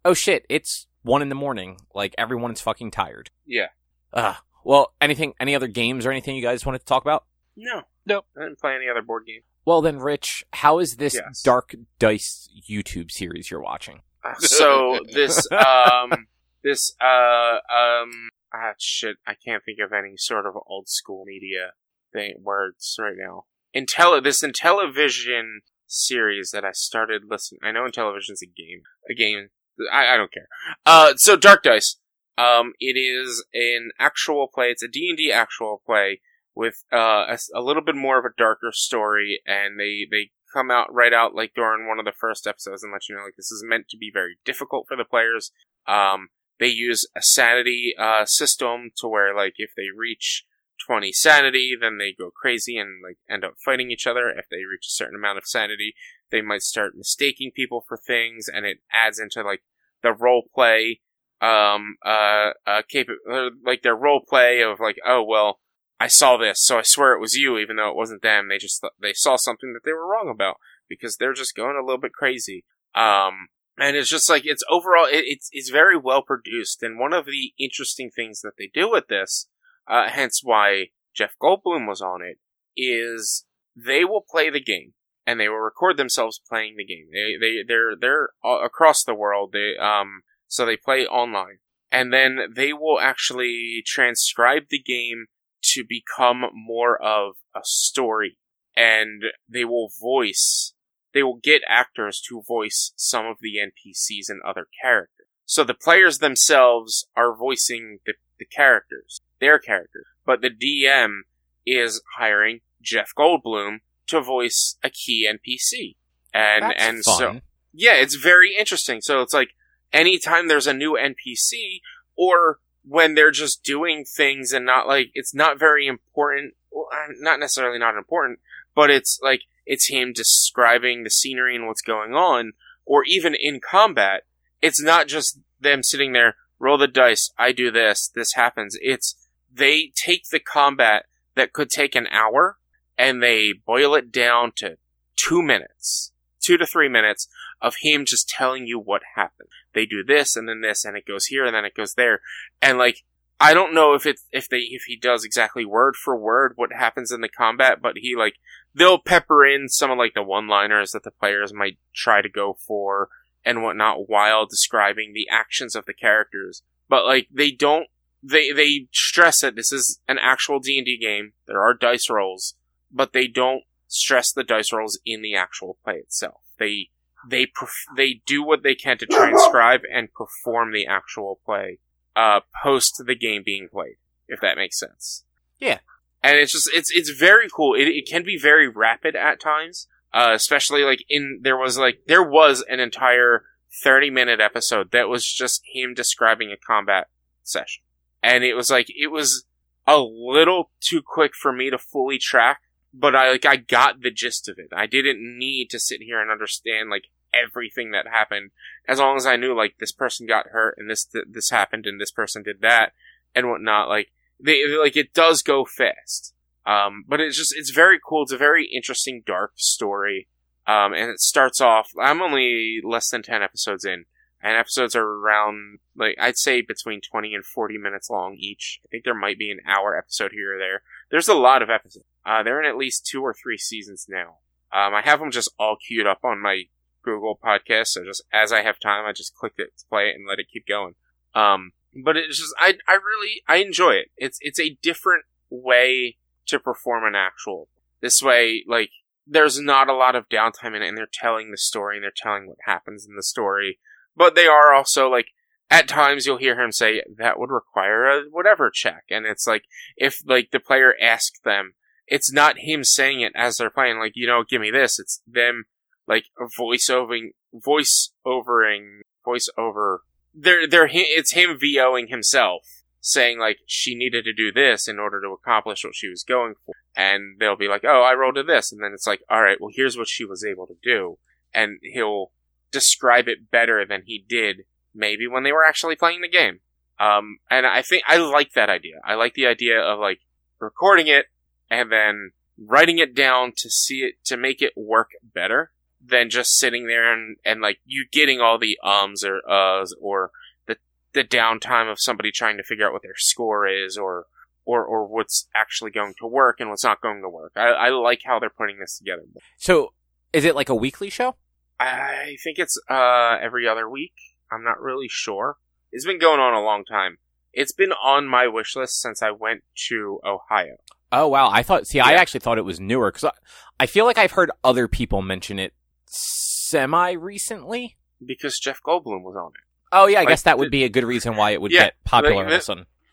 oh shit, it's one in the morning. Like, everyone is fucking tired. yeah. Ugh. Well, anything, any other games or anything you guys wanted to talk about? No, Nope. I didn't play any other board game. Well, then, Rich, how is this Yes. Dark Dice YouTube series you're watching? Uh, <laughs> so this um <laughs> this uh um ah shit I can't think of any sort of old school media thing words right now. Intel this Intellivision series that I started listening. I know Intellivision's a game, a game. I, I don't care. Uh, so Dark Dice. Um, it is an actual play. It's a D and D actual play with uh a, a little bit more of a darker story, and they they come out right out like during one of the first episodes and let you know like this is meant to be very difficult for the players. Um, they use a sanity uh system to where like if they reach 20 sanity, then they go crazy and like end up fighting each other. If they reach a certain amount of sanity, they might start mistaking people for things, and it adds into like the role play, um, uh, uh, uh, like their role play of like, oh well, I saw this, so I swear it was you, even though it wasn't them. They just th- they saw something that they were wrong about because they're just going a little bit crazy. Um, and it's just like it's overall it, it's it's very well produced. And one of the interesting things that they do with this, uh, hence why Jeff Goldblum was on it, is they will play the game and they will record themselves playing the game. They they they're they're across the world. They um so they play online and then they will actually transcribe the game to become more of a story and they will voice they will get actors to voice some of the NPCs and other characters. So the players themselves are voicing the, the characters, their characters, but the DM is hiring Jeff Goldblum to voice a key NPC. And That's and fun. so yeah, it's very interesting. So it's like anytime there's a new NPC or when they're just doing things and not like it's not very important, uh, not necessarily not important, but it's like it's him describing the scenery and what's going on, or even in combat, it's not just them sitting there, roll the dice, I do this, this happens. It's they take the combat that could take an hour and they boil it down to two minutes, two to three minutes of him just telling you what happened. They do this and then this and it goes here and then it goes there. And like, I don't know if it, if they, if he does exactly word for word what happens in the combat, but he like, they'll pepper in some of like the one-liners that the players might try to go for and whatnot while describing the actions of the characters. But like, they don't, they, they stress that this is an actual D&D game. There are dice rolls, but they don't stress the dice rolls in the actual play itself. They, they, perf- they do what they can to transcribe and perform the actual play, uh, post the game being played, if that makes sense. Yeah. And it's just, it's, it's very cool. It, it can be very rapid at times, uh, especially like in, there was like, there was an entire 30 minute episode that was just him describing a combat session. And it was like, it was a little too quick for me to fully track, but I, like, I got the gist of it. I didn't need to sit here and understand, like, everything that happened, as long as I knew, like, this person got hurt and this, th- this happened and this person did that and whatnot. Like, they, like, it does go fast. Um, but it's just, it's very cool. It's a very interesting, dark story. Um, and it starts off, I'm only less than 10 episodes in, and episodes are around, like, I'd say between 20 and 40 minutes long each. I think there might be an hour episode here or there. There's a lot of episodes. Uh, they're in at least two or three seasons now. Um, I have them just all queued up on my Google podcast, so just as I have time, I just click it to play it and let it keep going. Um, but it's just, I, I really, I enjoy it. It's, it's a different way to perform an actual. This way, like, there's not a lot of downtime in it, and they're telling the story, and they're telling what happens in the story. But they are also, like, at times you'll hear him say, that would require a whatever check. And it's like, if, like, the player asks them, it's not him saying it as they're playing, like, you know, give me this. It's them, like, voice overing, voice overing, voice over. They're they're it's him VOing himself, saying like she needed to do this in order to accomplish what she was going for, and they'll be like, oh, I rolled a this, and then it's like, all right, well, here's what she was able to do, and he'll describe it better than he did maybe when they were actually playing the game. Um, and I think I like that idea. I like the idea of like recording it and then writing it down to see it to make it work better than just sitting there and, and like you getting all the ums or uhs or the the downtime of somebody trying to figure out what their score is or or or what's actually going to work and what's not going to work. I, I like how they're putting this together. So, is it like a weekly show? I think it's uh every other week. I'm not really sure. It's been going on a long time. It's been on my wish list since I went to Ohio. Oh wow, I thought. See, I actually thought it was newer because I, I feel like I've heard other people mention it semi recently. because Jeff Goldblum was on it. Oh yeah, I Like, guess that would be a good reason why it would Yeah, get popular all the-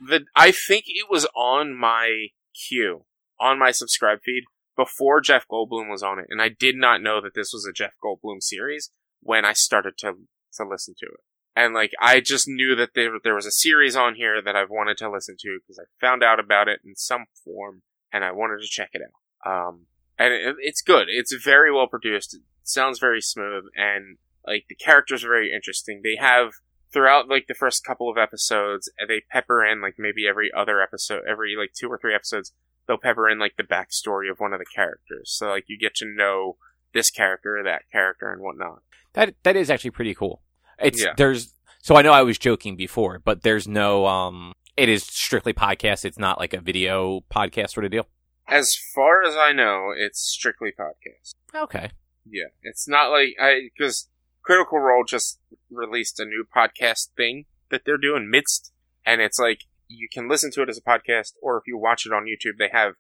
The I think it was on my queue on my subscribe feed before Jeff Goldblum was on it, and I did not know that this was a Jeff Goldblum series when I started to to listen to it. And like I just knew that there there was a series on here that I've wanted to listen to because I found out about it in some form and I wanted to check it out. Um, and it, it's good. It's very well produced. It sounds very smooth, and like the characters are very interesting. They have throughout like the first couple of episodes, they pepper in like maybe every other episode, every like two or three episodes, they'll pepper in like the backstory of one of the characters. So like you get to know this character, that character, and whatnot. That that is actually pretty cool. It's Yeah. there's so I know I was joking before, but there's no um. It is strictly podcast. It's not like a video podcast sort of deal. As far as I know, it's strictly podcast. Okay. Yeah, it's not like I because Critical Role just released a new podcast thing that they're doing midst, and it's like you can listen to it as a podcast, or if you watch it on YouTube, they have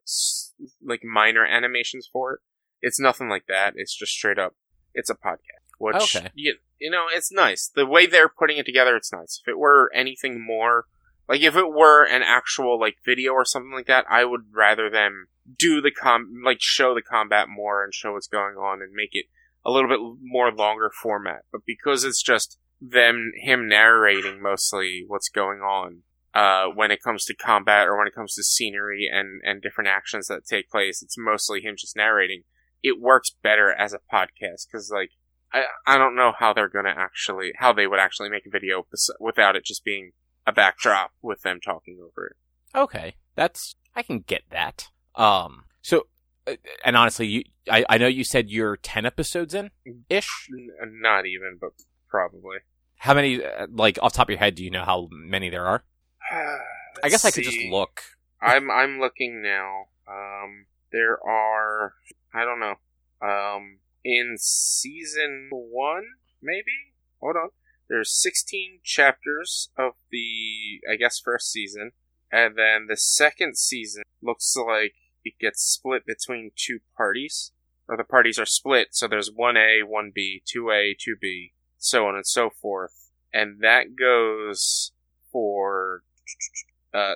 like minor animations for it. It's nothing like that. It's just straight up. It's a podcast, which Okay. you, you know it's nice. The way they're putting it together, it's nice. If it were anything more, like if it were an actual like video or something like that, I would rather them do the com like show the combat more and show what's going on and make it a little bit more longer format. But because it's just them him narrating mostly what's going on uh, when it comes to combat or when it comes to scenery and and different actions that take place, it's mostly him just narrating. It works better as a podcast because like. I, I don't know how they're gonna actually how they would actually make a video bes- without it just being a backdrop with them talking over it. Okay, that's I can get that. Um, so uh, and honestly, you I I know you said you're ten episodes in ish. N- not even, but probably. How many? uh, Like off the top of your head, do you know how many there are? <sighs> I guess I could just look. <laughs> I'm I'm looking now. Um, there are I don't know. Um, in season one, maybe. Hold on. There's 16 chapters of the I guess first season, and then the second season looks like it gets split between two parties, or the parties are split. So there's one A, one B, two A, two B, so on and so forth, and that goes for uh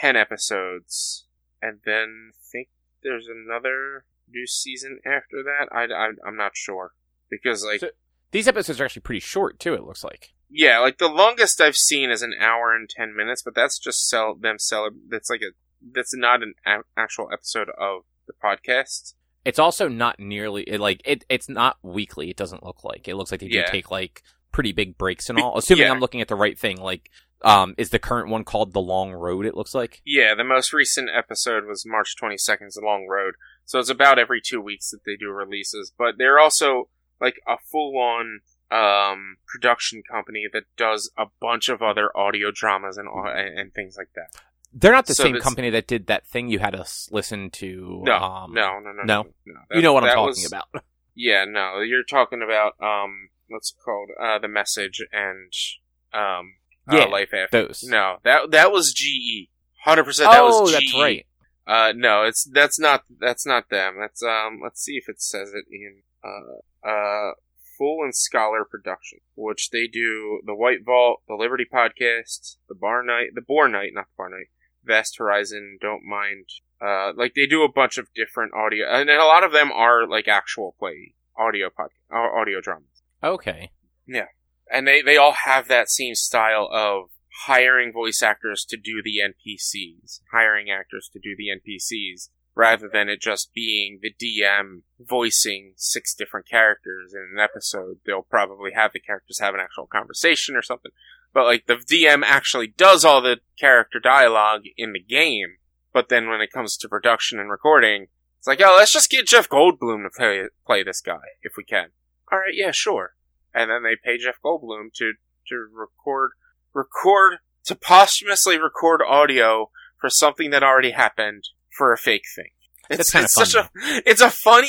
10 episodes and then I think there's another new season after that I, I, i'm not sure because like So- These episodes are actually pretty short too. It looks like. yeah like the longest i've seen is an hour and 10 minutes but that's just sell them sell that's like a that's not an a- actual episode of the podcast It's also not nearly it, like it. It's not weekly. It doesn't look like. It looks like they do Yeah. take like pretty big breaks and all. Assuming yeah. I'm looking at the right thing. Like, um, is the current one called the Long Road? It looks like. yeah the most recent episode was march 22nd the long road so it's about every two weeks that they do releases but they're also like a full-on um, production company that does a bunch of other audio dramas and and, things like that They're not the So same company that did that thing you had us listen to. no um, no no no no? no you know what I'm talking was- about. <laughs> yeah no you're talking about um what's it called uh the message and um uh, Yeah, life after Those. no that that was ge 100% that oh, was GE. that's right. Uh, no, it's that's not that's not them. That's um. Let's see if it says it in uh uh Fool and Scholar Production, which they do the White Vault, the Liberty Podcast, the Bar Night, the Boar Night, not the Bar Night, Vast Horizon, Don't Mind. Uh, like they do a bunch of different audio, and a lot of them are like actual play audio podcast, audio dramas. Okay. And they they all have that same style of hiring voice actors to do the NPCs, hiring actors to do the NPCs, rather than it just being the DM voicing six different characters in an episode. They'll probably have the characters have an actual conversation or something. But like the DM actually does all the character dialogue in the game, but then when it comes to production and recording, it's like, oh, let's just get Jeff Goldblum to play play this guy if we can. All right, yeah, sure. And then they pay Jeff Goldblum to to record record to posthumously record audio for something that already happened for a fake thing. It's, it's fun, such a it's a funny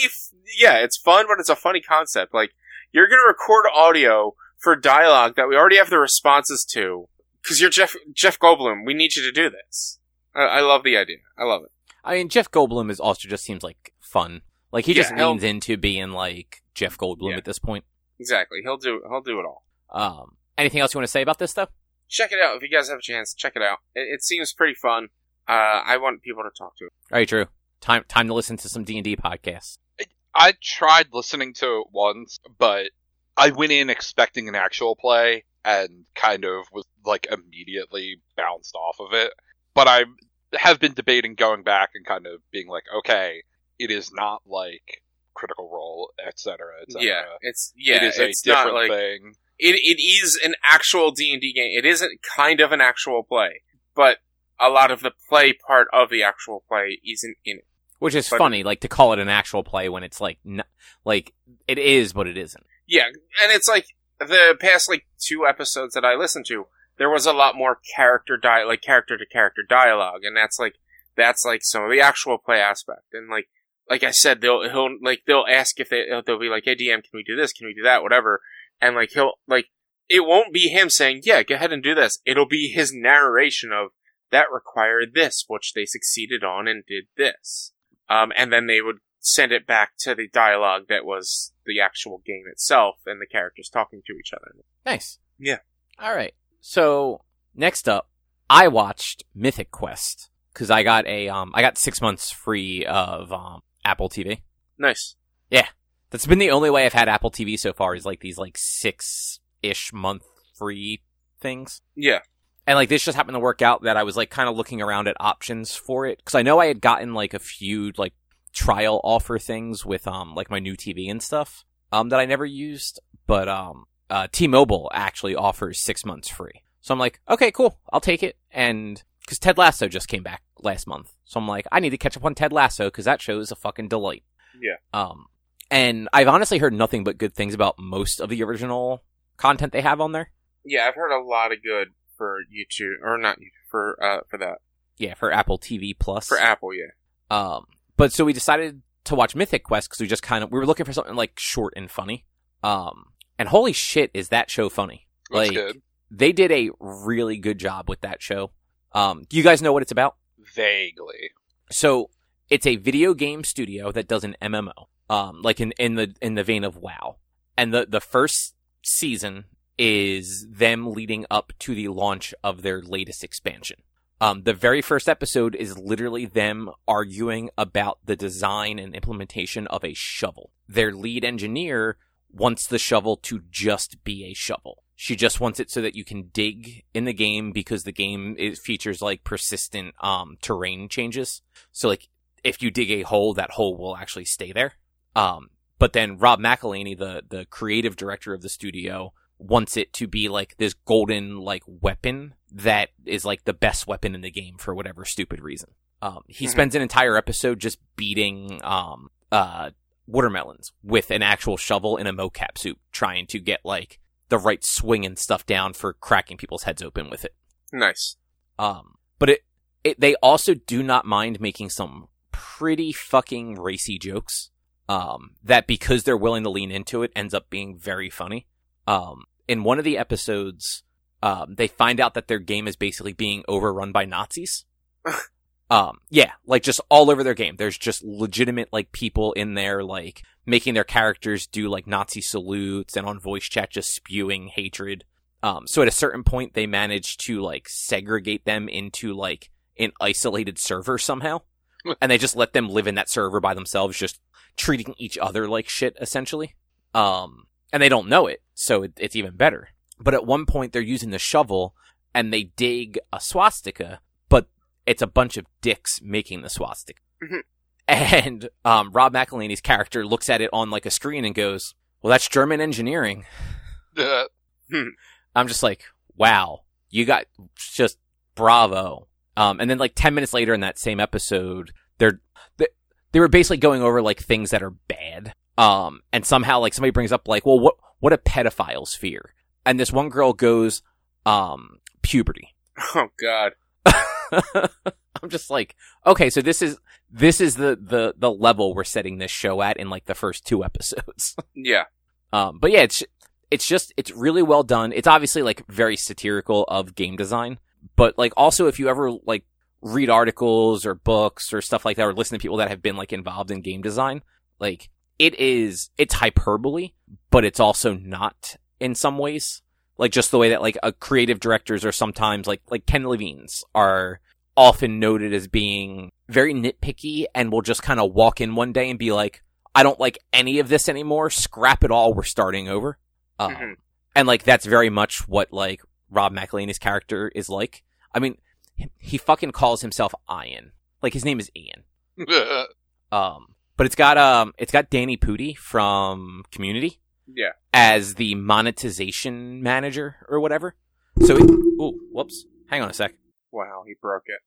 yeah, it's fun, but it's a funny concept. Like you're gonna record audio for dialogue that we already have the responses to because you're Jeff Jeff Goldblum. We need you to do this. I, I love the idea. I love it. I mean, Jeff Goldblum is also just seems like fun. Like he just Yeah, he'll- leans into being like Jeff Goldblum Yeah. at this point. Exactly. He'll do he'll do it all. Um, anything else you want to say about this though? Check it out if you guys have a chance. Check it out. It, it seems pretty fun. Uh, I want people to talk to it. All right, Drew. Time time to listen to some D and D podcasts. I tried listening to it once, but I went in expecting an actual play and kind of was like immediately bounced off of it. But I have been debating going back and kind of being like, okay, it is not like Critical Role, etc., etc. Yeah, it's yeah, it is a different not like thing. it. It is an actual D and D game. It isn't kind of an actual play, but a lot of the play part of the actual play isn't in it. Which is But- funny, like to call it an actual play when it's like, n- like it is, but it isn't. Yeah, and it's like the past like two episodes that I listened to, there was a lot more character di like character to character dialogue, and that's like that's like some of the actual play aspect. And like like I said, they'll he'll like they'll ask if they they'll be like, "Hey DM, can we do this? Can we do that? Whatever." And like he'll like it won't be him saying, "Yeah, go ahead and do this." It'll be his narration of that required this, which they succeeded on and did this. Um, and then they would send it back to the dialogue that was the actual game itself and the characters talking to each other. Nice. Yeah. All right. So next up, I watched Mythic Quest because I got a um I got six months free of um Apple TV. Nice. Yeah. That's been the only way I've had Apple TV so far is like these like six ish month free things. Yeah. And like this just happened to work out that I was like kind of looking around at options for it because I know I had gotten like a few like trial offer things with um like my new TV and stuff um that I never used, but um uh T-Mobile actually offers six months free. So I'm like, okay, cool, I'll take it. And because Ted Lasso just came back last month, so I'm like, I need to catch up on Ted Lasso because that show is a fucking delight. Yeah. Um, and I've honestly heard nothing but good things about most of the original content they have on there. Yeah, I've heard a lot of good for YouTube or not YouTube for uh for that Yeah, for Apple TV Plus. for Apple. Yeah. Um, but so we decided to watch Mythic Quest because we just kind of we were looking for something like short and funny. Um, and holy shit, is that show funny? That's like good. they did a really good job with that show. Um, do you guys know what it's about? Vaguely. So it's a video game studio that does an MMO, um, like in, in the in the vein of WoW. And the the first season is them leading up to the launch of their latest expansion. Um, the very first episode is literally them arguing about the design and implementation of a shovel. Their lead engineer wants the shovel to just be a shovel. She just wants it so that you can dig in the game because the game it features like persistent um terrain changes. So like if you dig a hole, that hole will actually stay there. Um, but then Rob McElhenney, the the creative director of the studio, wants it to be like this golden like weapon that is like the best weapon in the game for whatever stupid reason. Um, he Mhm. spends an entire episode just beating um uh watermelons with an actual shovel in a mocap suit, trying to get like the right swing and stuff down for cracking people's heads open with it. Nice. Um, but it, it, they also do not mind making some pretty fucking racy jokes. Um, that because they're willing to lean into it ends up being very funny. Um, in one of the episodes, um, they find out that their game is basically being overrun by Nazis. <laughs> um, yeah, like just all over their game. There's just legitimate like people in there like making their characters do like Nazi salutes and on voice chat just spewing hatred. Um, so at a certain point, they managed to like segregate them into like an isolated server somehow, <laughs> and they just let them live in that server by themselves, just treating each other like shit, essentially. Um, and they don't know it, so it, it's even better. But at one point, they're using the shovel and they dig a swastika, it's a bunch of dicks making the swastika. Mhm. And um, Rob McElhenney's character looks at it on like a screen and goes, "Well, that's German engineering." Uh, I'm just like, "Wow, you got just bravo." Um, and then like ten minutes later in that same episode, they're they, they were basically going over like things that are bad. Um, and somehow like somebody brings up like, "Well, what what a pedophiles fear?" And this one girl goes, um, puberty. Oh God. <laughs> <laughs> I'm just like, okay, so this is this is the the the level we're setting this show at in like the first two episodes. <laughs> Yeah. um, but yeah, it's it's just it's really well done. It's obviously like very satirical of game design, but like also if you ever like read articles or books or stuff like that or listen to people that have been like involved in game design, like it is it's hyperbole, but it's also not in some ways. Like just the way that like a creative directors are sometimes like like Ken Levine's are often noted as being very nitpicky and will just kind of walk in one day and be like, I don't like any of this anymore. Scrap it all. We're starting over. Um, Mhm. And like that's very much what like Rob McElhenney's character is like. I mean, he- he fucking calls himself Ian. Like his name is Ian. <laughs> Um, but it's got um, it's got Danny Pudi from Community Yeah. as the monetization manager or whatever. So, it, oh, whoops. Hang on a sec. Wow, he broke it.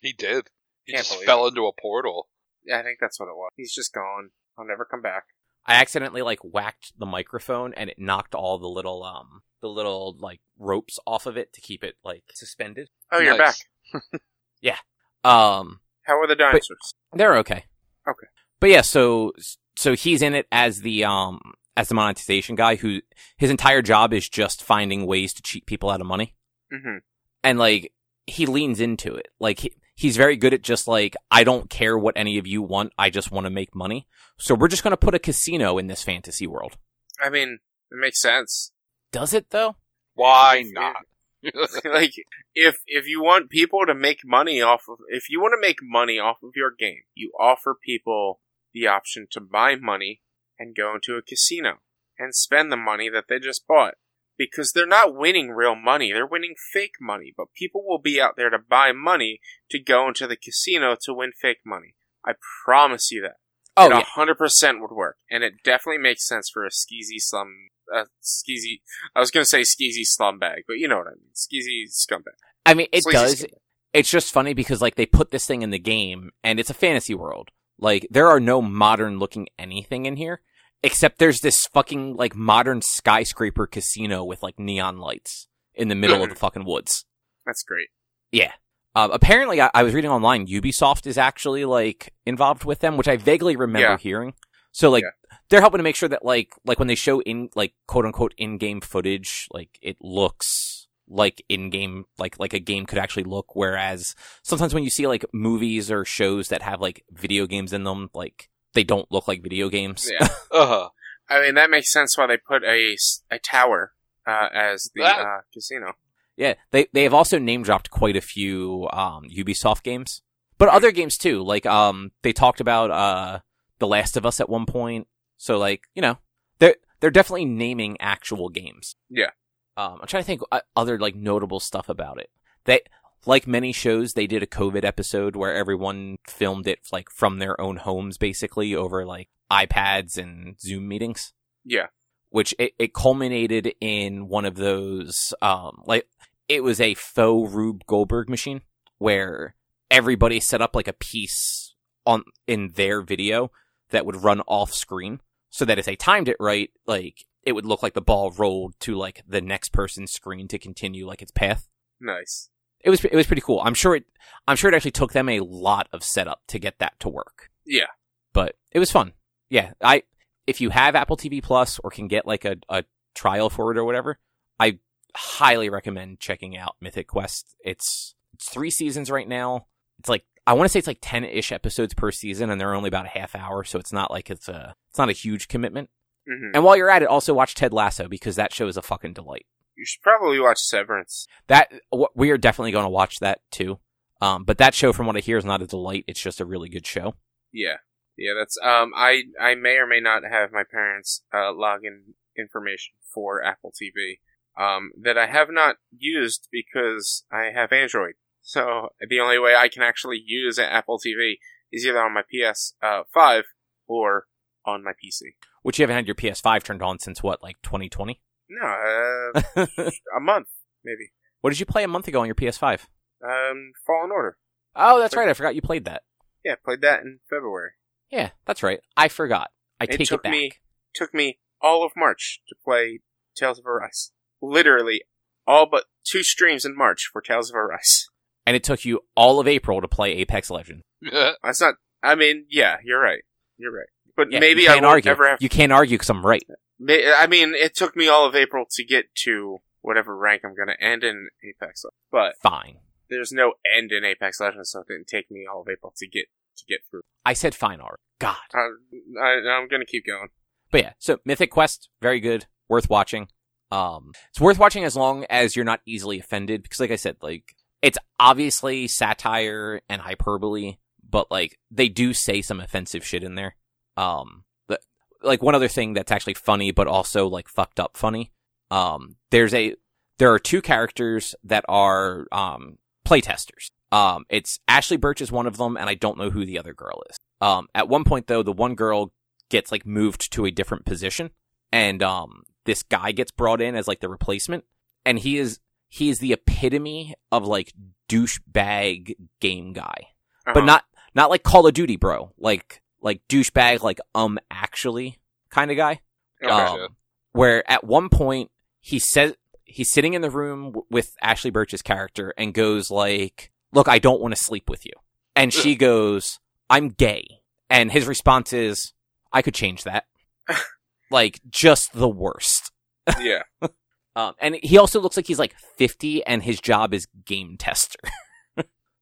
he did. He Can't just believe fell into a portal. Yeah, I think that's what it was. He's just gone. I'll never come back. I accidentally like whacked the microphone and it knocked all the little um the little like ropes off of it to keep it like suspended. Oh, you're back. <laughs> yeah. Um, How are the dinosaurs? they're okay. Okay. But yeah, so so he's in it as the um as the monetization guy who his entire job is just finding ways to cheat people out of money. hmm and like he leans into it. Like he, he's very good at just like i don't care what any of you want. I just want to make money. So we're just going to put a casino in this fantasy world. I mean, it makes sense. does it though? Why not? <laughs> <laughs> like, if if you want people to make money off of, if you want to make money off of your game, you offer people the option to buy money and go into a casino and spend the money that they just bought. Because they're not winning real money, they're winning fake money. But people will be out there to buy money to go into the casino to win fake money. I promise you that. oh it yeah hundred percent would work, and it definitely makes sense for a skeezy slum, uh, skeezy. I was gonna say skeezy slum bag, but you know what I mean, skeezy scumbag. i mean it Sleazy does scumbag. it's just funny because like they put this thing in the game and it's a fantasy world like there are no modern looking anything in here except there's this fucking like modern skyscraper casino with like neon lights in the middle of the <laughs> fucking woods That's great. Yeah. Um, apparently, I, I was reading online. Ubisoft is actually like involved with them, which I vaguely remember Yeah. hearing. So like Yeah. they're helping to make sure that like like when they show in like quote unquote in game footage, like it looks like in game like like a game could actually look. Whereas sometimes when you see like movies or shows that have like video games in them, like they don't look like video games. Yeah, <laughs> Uh-huh. I mean that makes sense why they put a, a tower uh, as the That- uh, casino. Yeah, they they have also name dropped quite a few um, Ubisoft games, but other games too. Like um, they talked about uh, The Last of Us at one point. So like you know, they're they're definitely naming actual games. Yeah. Um, I'm trying to think uh, other like notable stuff about it. They like many shows, they did a COVID episode where everyone filmed it like from their own homes, basically over like iPads and Zoom meetings Yeah, which it, it culminated in one of those um like it was a faux Rube Goldberg machine where everybody set up like a piece on in their video that would run off screen so that if they timed it right like it would look like the ball rolled to like the next person's screen to continue like its path nice. it was it was pretty cool i'm sure it i'm sure it actually took them a lot of setup to get that to work Yeah, but it was fun. Yeah, I if you have Apple TV Plus or can get like a, a trial for it or whatever, I highly recommend checking out Mythic Quest. It's it's three seasons right now. It's like I want to say it's like ten ish episodes per season, and they're only about a half hour, so it's not like it's a it's not a huge commitment. Hmm And while you're at it, also watch Ted Lasso because that show is a fucking delight. you should probably watch Severance. That we are definitely going to watch that too. Um, but that show, from what I hear, is not a delight. It's just a really good show. Yeah, yeah. That's um. I I may or may not have my parents uh log in information for Apple TV um, that I have not used because I have Android. So the only way I can actually use Apple TV is either on my PS uh, 5 or on my PC. Which you haven't had your PS5 turned on since what, like 2020? No, uh, <laughs> a month maybe. what did you play a month ago on your PS5? Um, Fallen Order. Oh, that's right. I forgot you played that. Yeah, played that in February. Yeah, that's right. I forgot. I It take took it back. me took me all of March to play Tales of Arise. Literally, all but two streams in March for Tales of Arise. And it took you all of April to play Apex Legends. <laughs> That's not. I mean, yeah, you're right. You're right. But Yeah, maybe I won't argue. ever have. You can't argue because I'm right. May, I mean, it took me all of April to get to whatever rank I'm going to end in Apex. But Fine. there's no end in Apex Legends, so it didn't take me all of April to get to get through. I said fine art. God. Uh, I, I'm going to keep going. But yeah, so Mythic Quest, very good, worth watching. Um, it's worth watching as long as you're not easily offended, because like I said, like it's obviously satire and hyperbole, but like they do say some offensive shit in there. Um, the, like one other thing that's actually funny, but also like fucked up funny. Um, there's a there are two characters that are um playtesters. Um, it's Ashly Burch is one of them, and I don't know who the other girl is. Um, at one point though, the one girl gets like moved to a different position and um this guy gets brought in as like the replacement and he is he is the epitome of like douchebag game guy but Uh-huh. not not like call of duty bro like like douchebag like um actually kind of guy Okay. um, where at one point he says he's sitting in the room w- with Ashly Burch's character and goes like, "Look, I don't want to sleep with you," and she <laughs> goes, "I'm gay," and his response is, "I could change that." <laughs> like just the worst. yeah. <laughs> Um, and he also looks like he's like 50 and his job is game tester.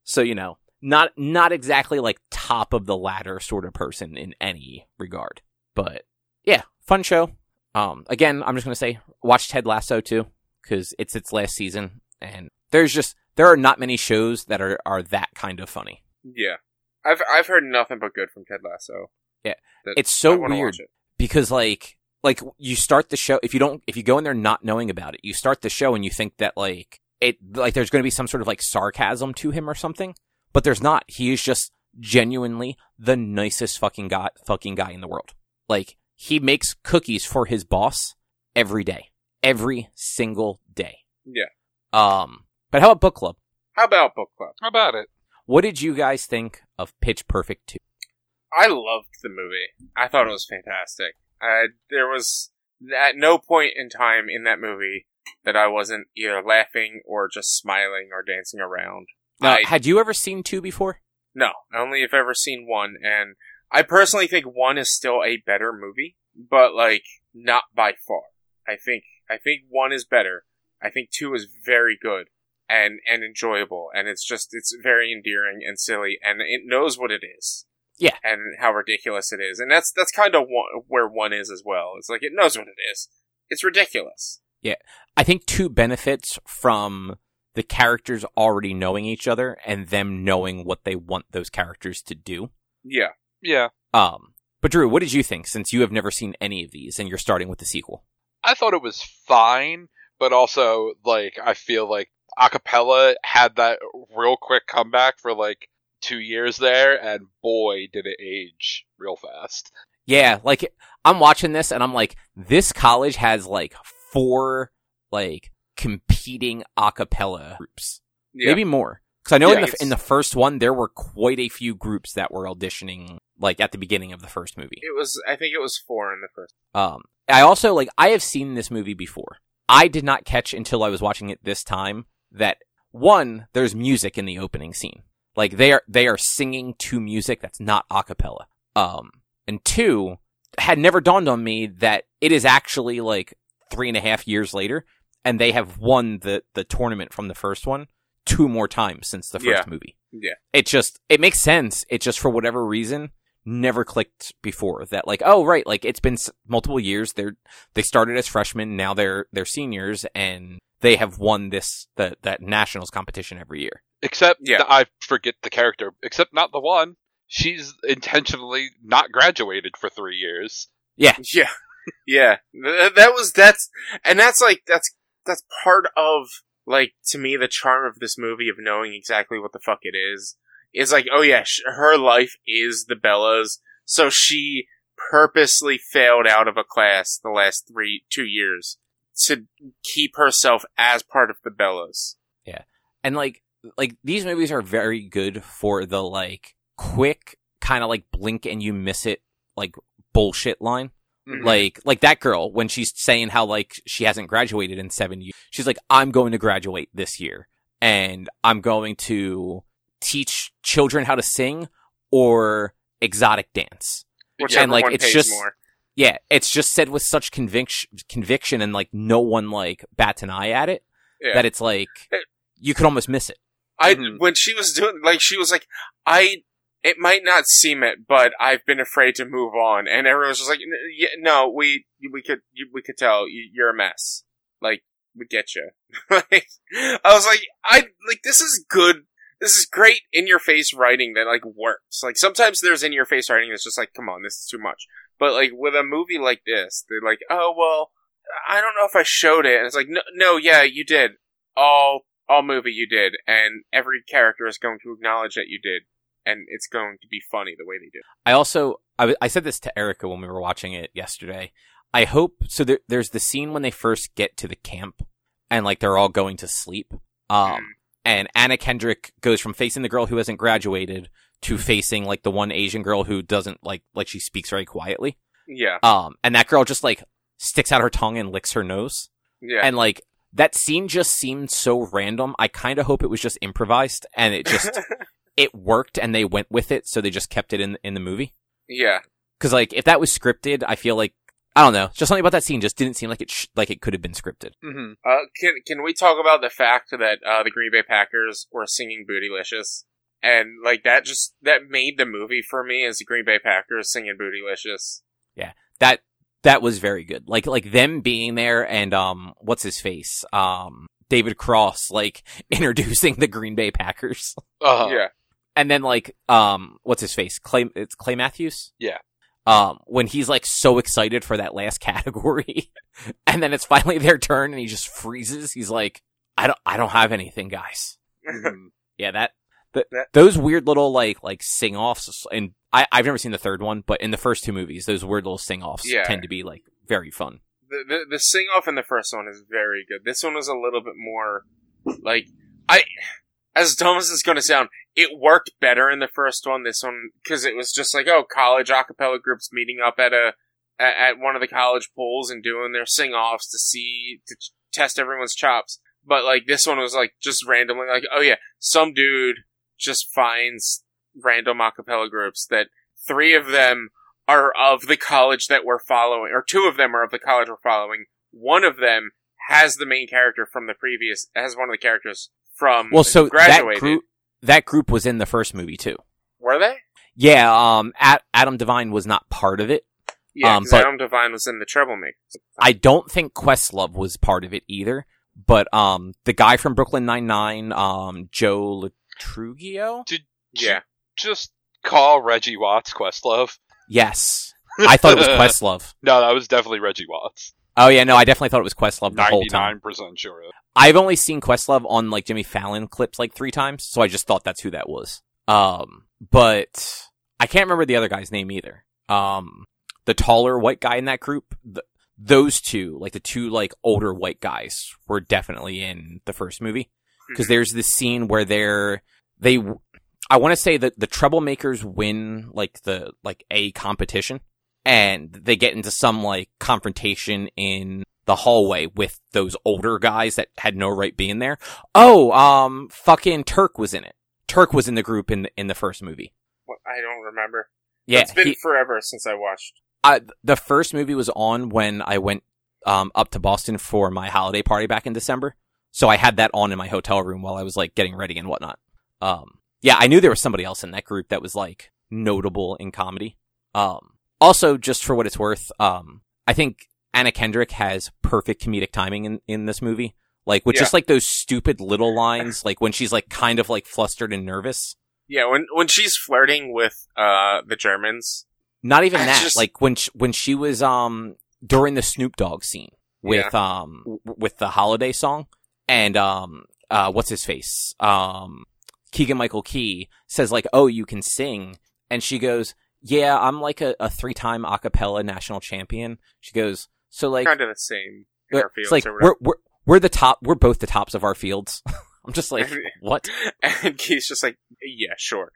so, you know, not, not exactly like top of the ladder sort of person in any regard. But yeah, fun show. Um, again, I'm just going to say watch Ted Lasso too, cause it's its last season and there's just, there are not many shows that are, are that kind of funny. Yeah. I've I've heard nothing but good from Ted Lasso. Yeah. That- It's so weird. it. because like like you start the show if you don't if you go in there not knowing about it you start the show and you think that like it like there's going to be some sort of like sarcasm to him or something but there's not he is just genuinely the nicest fucking guy fucking guy in the world like he makes cookies for his boss every day every single day Yeah. um but how about book club How about book club? How about it? what did you guys think of pitch perfect 2 I loved the movie. I thought it was fantastic. Uh, there was at no point in time in that movie that I wasn't either laughing or just smiling or dancing around. Now, I, had you ever seen 2 before no, I only have ever seen one, and I personally think one is still a better movie, but like not by far. I think I think one is better. I think two is very good and and enjoyable, and it's just it's very endearing and silly, and it knows what it is. Yeah. and how ridiculous it is, and that's that's kind of one, where one is as well. It's like it knows what it is. It's ridiculous. Yeah, I think two benefits from the characters already knowing each other and them knowing what they want those characters to do. Yeah. Yeah. Um, but Drew, what did you think since you have never seen any of these and you're starting with the sequel? I thought it was fine, but also like I feel like acapella had that real quick comeback for like two years there, and boy did it age real fast. Yeah, like I'm watching this and I'm like, this college has like four like competing a cappella groups, Yeah. maybe more. Because I know in the it's- in the first one there were quite a few groups that were auditioning like at the beginning of the first movie. It was. I think it was four in the first. Um, I also like I have seen this movie before. I did not catch until I was watching it this time that one there's music in the opening scene. Like they are they are singing to music that's not a cappella. Um, and two had never dawned on me that it is actually like three and a half years later, and they have won the the tournament from the first one two more times since the first Yeah. movie. Yeah. It just it makes sense. It just for whatever reason never clicked before that like oh right like it's been s- multiple years they're they started as freshmen now they're they're seniors and they have won this the that nationals competition every year Except Yeah. that I forget the character. Except not the one. She's intentionally not graduated for three years. yeah Yeah. <laughs> Yeah, that was that's and that's like that's that's part of like to me the charm of this movie of knowing exactly what the fuck it is is like oh yeah sh- her life is the Bellas so she purposely failed out of a class the last three two years to keep herself as part of the Bellas. Yeah. And like like these movies are very good for the like quick kind of like blink and you miss it like bullshit line Mhm. like like that girl when she's saying how like she hasn't graduated in seven years she's like i'm going to graduate this year and i'm going to teach children how to sing or exotic dance Whichever And, like, it's just- more. yeah it's just said with such conviction conviction and like no one like bats an eye at it Yeah. that it's like you could almost miss it I Mhm. when she was doing like she was like I it might not seem it, but I've been afraid to move on, and everyone's just like, "N- "No, we we could we could tell you, you're a mess. Like we get you." <laughs> like I was like, I like this is good. This is great in your face writing that like works. Like sometimes there's in your face writing that's just like, come on, this is too much. But like with a movie like this, they're like, oh well, I don't know if I showed it. And it's like, no, no, yeah, you did. All all movie you did, and every character is going to acknowledge that you did, and it's going to be funny the way they do. I also I, w- I said this to Erica when we were watching it yesterday. I hope so. There, there's the scene when they first get to the camp and like they're all going to sleep. Um, Mm. and Anna Kendrick goes from facing the girl who hasn't graduated to facing like the one Asian girl who doesn't like like she speaks very quietly. Yeah, Um, and that girl just like sticks out her tongue and licks her nose. yeah. And like that scene just seemed so random. I kind of hope it was just improvised and it just <laughs> it worked and they went with it, so they just kept it in in the movie. yeah, Because like if that was scripted, I feel like I don't know, just something about that scene just didn't seem like it sh- like it could have been scripted. Mhm. Uh, can can we talk about the fact that uh, the Green Bay Packers were singing "Bootylicious" and like that just that made the movie for me as the Green Bay Packers singing "Bootylicious." Yeah, that that was very good. Like like them being there and um what's his face um David Cross like <laughs> introducing the Green Bay Packers, Uh-huh. Yeah, and then like um what's his face Clay it's Clay Matthews. Yeah. Um, when he's like so excited for that last <laughs> category, and then it's finally their turn, and he just freezes. He's like, "I don't, I don't have anything, guys." Mhm. <laughs> Yeah, that, th- That- those weird little like like sing offs, and I I've never seen the third one, but in the first two movies, those weird little sing offs Yeah. tend to be like very fun. the the, the sing off in the first one is very good. This one was a little bit more like I, <sighs> as dumb as it's going to sound, it worked better in the first one. This one because it was just like oh, college a cappella groups meeting up at a at, one of the college pools and doing their sing offs to see to ch- test everyone's chops. But like this one was like just randomly like oh yeah, some dude just finds random a cappella groups that three of them are of the college that we're following, or two of them are of the college we're following. One of them has the main character from the previous, has one of the characters from Well, so that graduated. group that group was in the first movie too. Were they? Yeah, um, At- Adam Devine was not part of it. Yeah, Um, 'cause but- Adam Devine was in the Treblemakers. I don't think Questlove was part of it either. But um, the guy from Brooklyn Nine Nine, um, Joe Lo Truglio. Did yeah, Just call Reggie Watts Questlove. Yes, I thought it was <laughs> Questlove. No, that was definitely Reggie Watts. Oh yeah, no, I definitely thought it was Questlove the whole time. Ninety-nine percent sure. I've only seen Questlove on like Jimmy Fallon clips like three times, so I just thought that's who that was. Um, but I can't remember the other guy's name either. Um, the taller white guy in that group, th- those two, like the two like older white guys, were definitely in the first movie because there's this scene where they're they. I want to say that the Treblemakers win like the like a competition and they get into some like confrontation in the hallway with those older guys that had no right being there. Oh, um, fucking Turk was in it. Turk was in the group in the, in the first movie. What- I don't remember. Yeah, it's been he- forever since I watched. I, the first movie was on when I went um up to Boston for my holiday party back in December. So I had that on in my hotel room while I was like getting ready and whatnot. Um, yeah, I knew there was somebody else in that group that was like notable in comedy. Um, also just for what it's worth, um, I think Anna Kendrick has perfect comedic timing in, in this movie. Like with Yeah. just like those stupid little lines, like when she's like kind of like flustered and nervous. Yeah, when when she's flirting with uh the Germans. Not even I that. just- Like when sh- when she was um during the Snoop Dogg scene with um w- with the holiday song and um uh what's his face um Keegan Michael Key says like oh you can sing and she goes yeah I'm like a, a three time acapella national champion she goes so like kind of the same in uh, our fields it's like we're we're we're the top we're both the tops of our fields <laughs> I'm just like <laughs> what and Keith's just like, yeah, sure.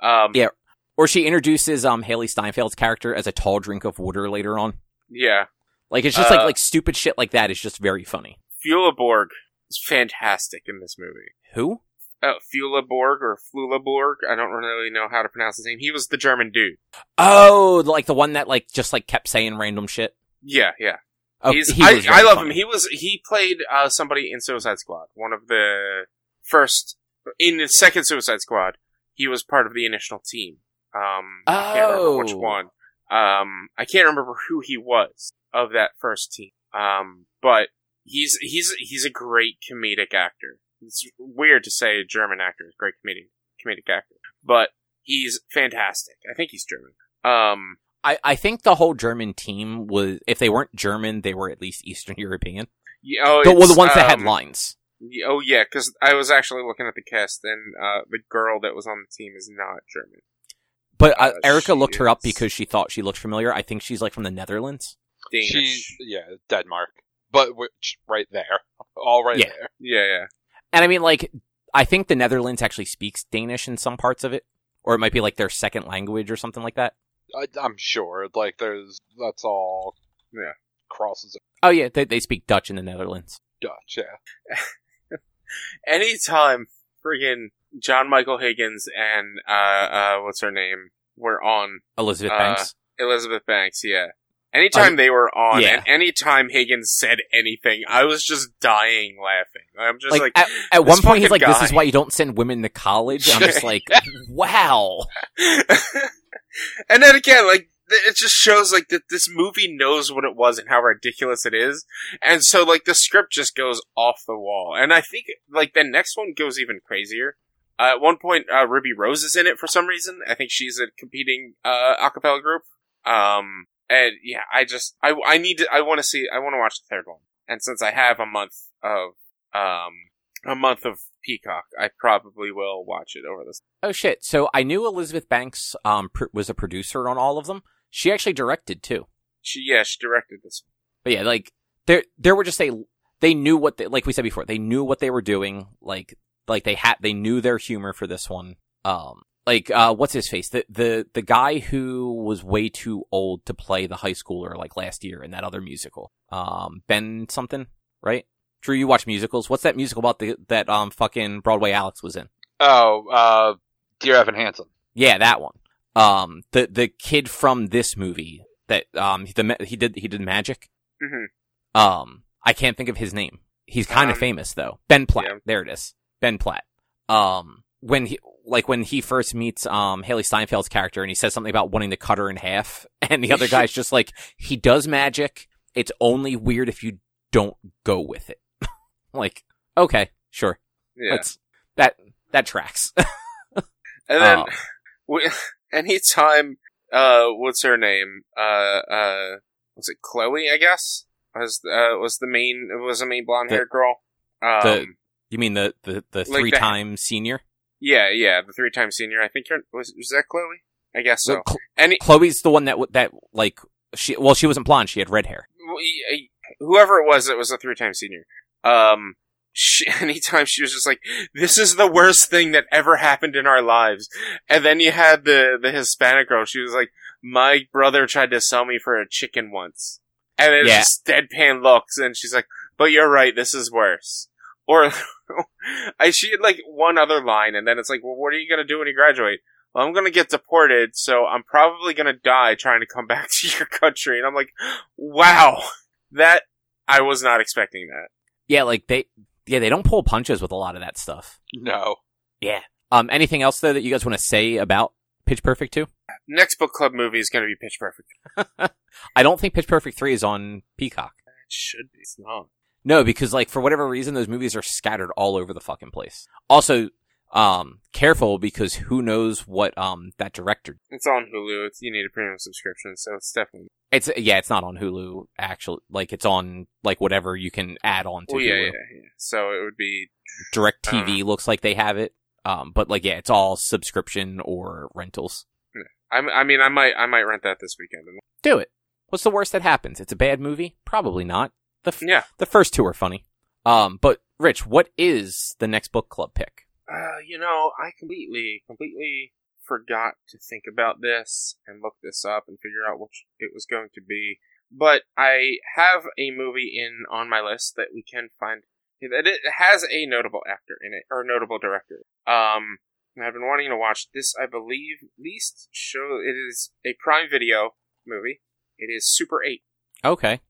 Um, Yeah. or she introduces um Hailee Steinfeld's character as a tall drink of water later on yeah. like it's just Uh, like like stupid shit like that is just very funny Fuleborg is fantastic in this movie. who Uh, Fuleborg or Fluleborg, I don't really know how to pronounce his name. He was the German dude. Oh, like the one that like just like kept saying random shit. Yeah, yeah. Oh, He's, he I, I love funny. him. He was he played uh, somebody in Suicide Squad, one of the first in the second Suicide Squad. He was part of the initial team. Um, I can't remember which Oh. one. Um, I can't remember who he was of that first team. Um, but he's he's he's a great comedic actor. It's weird to say a German actor is a great comedic comedic actor, but he's fantastic. I think he's German. Um, I I think the whole German team was if they weren't German, they were at least Eastern <laughs> European. yeah, oh, The, well, the it's, ones that had um, lines. Y- Oh yeah, because I was actually looking at the cast, and uh, the girl that was on the team is not German. But uh, uh, Erica she looked her up because she thought she looked familiar. I think she's like from the Netherlands. Danish. She, yeah, Denmark, but which right there, all right Yeah. there. yeah, yeah. And I mean, like, I think the Netherlands actually speaks Danish in some parts of it, or it might be like their second language or something like that. I, I'm sure. Like, there's that's all. Yeah. crosses Oh yeah, they they speak Dutch in the Netherlands. Dutch. Yeah, <laughs> Anytime friggin' John Michael Higgins and uh, uh, what's her name were on Elizabeth Uh, Banks. Elizabeth Banks, yeah. Anytime they were on, yeah. and anytime Higgins said anything, I was just dying laughing. I'm just Like, like, at, at one point, he's like, "This is why you don't send women to college." I'm just <laughs> like, "Wow." <laughs> and then again, like it just shows like that this movie knows what it was and how ridiculous it is, and so like the script just goes off the wall. And I think like the next one goes even crazier. Uh, at one point, uh, Ruby Rose is in it for some reason. I think she's a competing uh, acapella group. Um, and yeah, I just I I need to I want to see I want to watch the third one. And since I have a month of um a month of Peacock, I probably will watch it over this. Oh shit! So I knew Elizabeth Banks um pr- was a producer on all of them. She actually directed too. She yeah she directed this. But yeah, like there there were just a they knew what they like we said before they knew what they were doing. Like like they had they knew their humor for this one. Um, like uh, what's his face? The the the guy who was way too old to play the high schooler like last year in that other musical. Um, Ben something, right? Drew, you watch musicals. What's that musical about the, that um fucking Broadway Alex was in? Oh, uh, Dear Evan Hansen. Yeah, that one. Um, the the kid from this movie that um the he did he did magic. hmm Um, I can't think of his name. He's kind of Um, famous though. Ben Platt. yeah. There it is. Ben Platt. Um, when he like when he first meets um Hailee Steinfeld's character and he says something about wanting to cut her in half, <laughs> and the other guy's just like he does magic. It's only weird if you don't go with it. <laughs> like, okay, sure. Yeah. That's that that tracks. <laughs> And then, Oh. we, anytime, uh, what's her name? Uh, uh, was it Chloe? I guess was uh was the main was the main blonde haired girl. Um, the- You mean the the, the three time senior? Yeah, yeah, the three time senior. I think her, was was that Chloe? I guess so. Cl- Any Chloe's the one that that like she well she wasn't blonde. She had red hair. whoever it was, it was a three time senior. Um, she, <laughs> anytime she was just like, "This is the worst thing that ever happened in our lives," and then you had the the Hispanic girl. She was like, "My brother tried to sell me for a chicken once," and it's Yeah. just deadpan looks, and she's like, "But you're right. This is worse." Or <laughs> I she had like one other line, and then it's like, "Well, what are you gonna do when you graduate?" Well, I'm gonna get deported, so I'm probably gonna die trying to come <laughs> back to your country. And I'm like, wow, that I was not expecting that. Yeah, like they yeah they don't pull punches with a lot of that stuff. No. Yeah. Um. Anything else though that you guys want to say about Pitch Perfect two? Next book club movie is gonna be Pitch Perfect. <laughs> I don't think Pitch Perfect three is on Peacock. It should be. It's not. No, because like for whatever reason those movies are scattered all over the fucking place. Also, um, careful because who knows what um that director. It's on Hulu. It's you need a premium subscription, so it's definitely. It's yeah, it's not on Hulu. Actually, like it's on like whatever you can add on to Well, yeah, Hulu. yeah, yeah. So it would be Direct. TV looks like they have it. Um, but like yeah, it's all subscription or rentals. I, I mean, I might, I might rent that this weekend. Do it. What's the worst that happens? It's a bad movie? Probably not. The f- Yeah. the first two are funny. Um, but Rich, what is the next book club pick? Uh, you know, I completely, completely forgot to think about this and look this up and figure out which it was going to be. But I have a movie in on my list that we can find that it has a notable actor in it or notable director. Um, I've been wanting to watch this. I believe least show it is a Prime Video movie. It is Super Eight. Okay.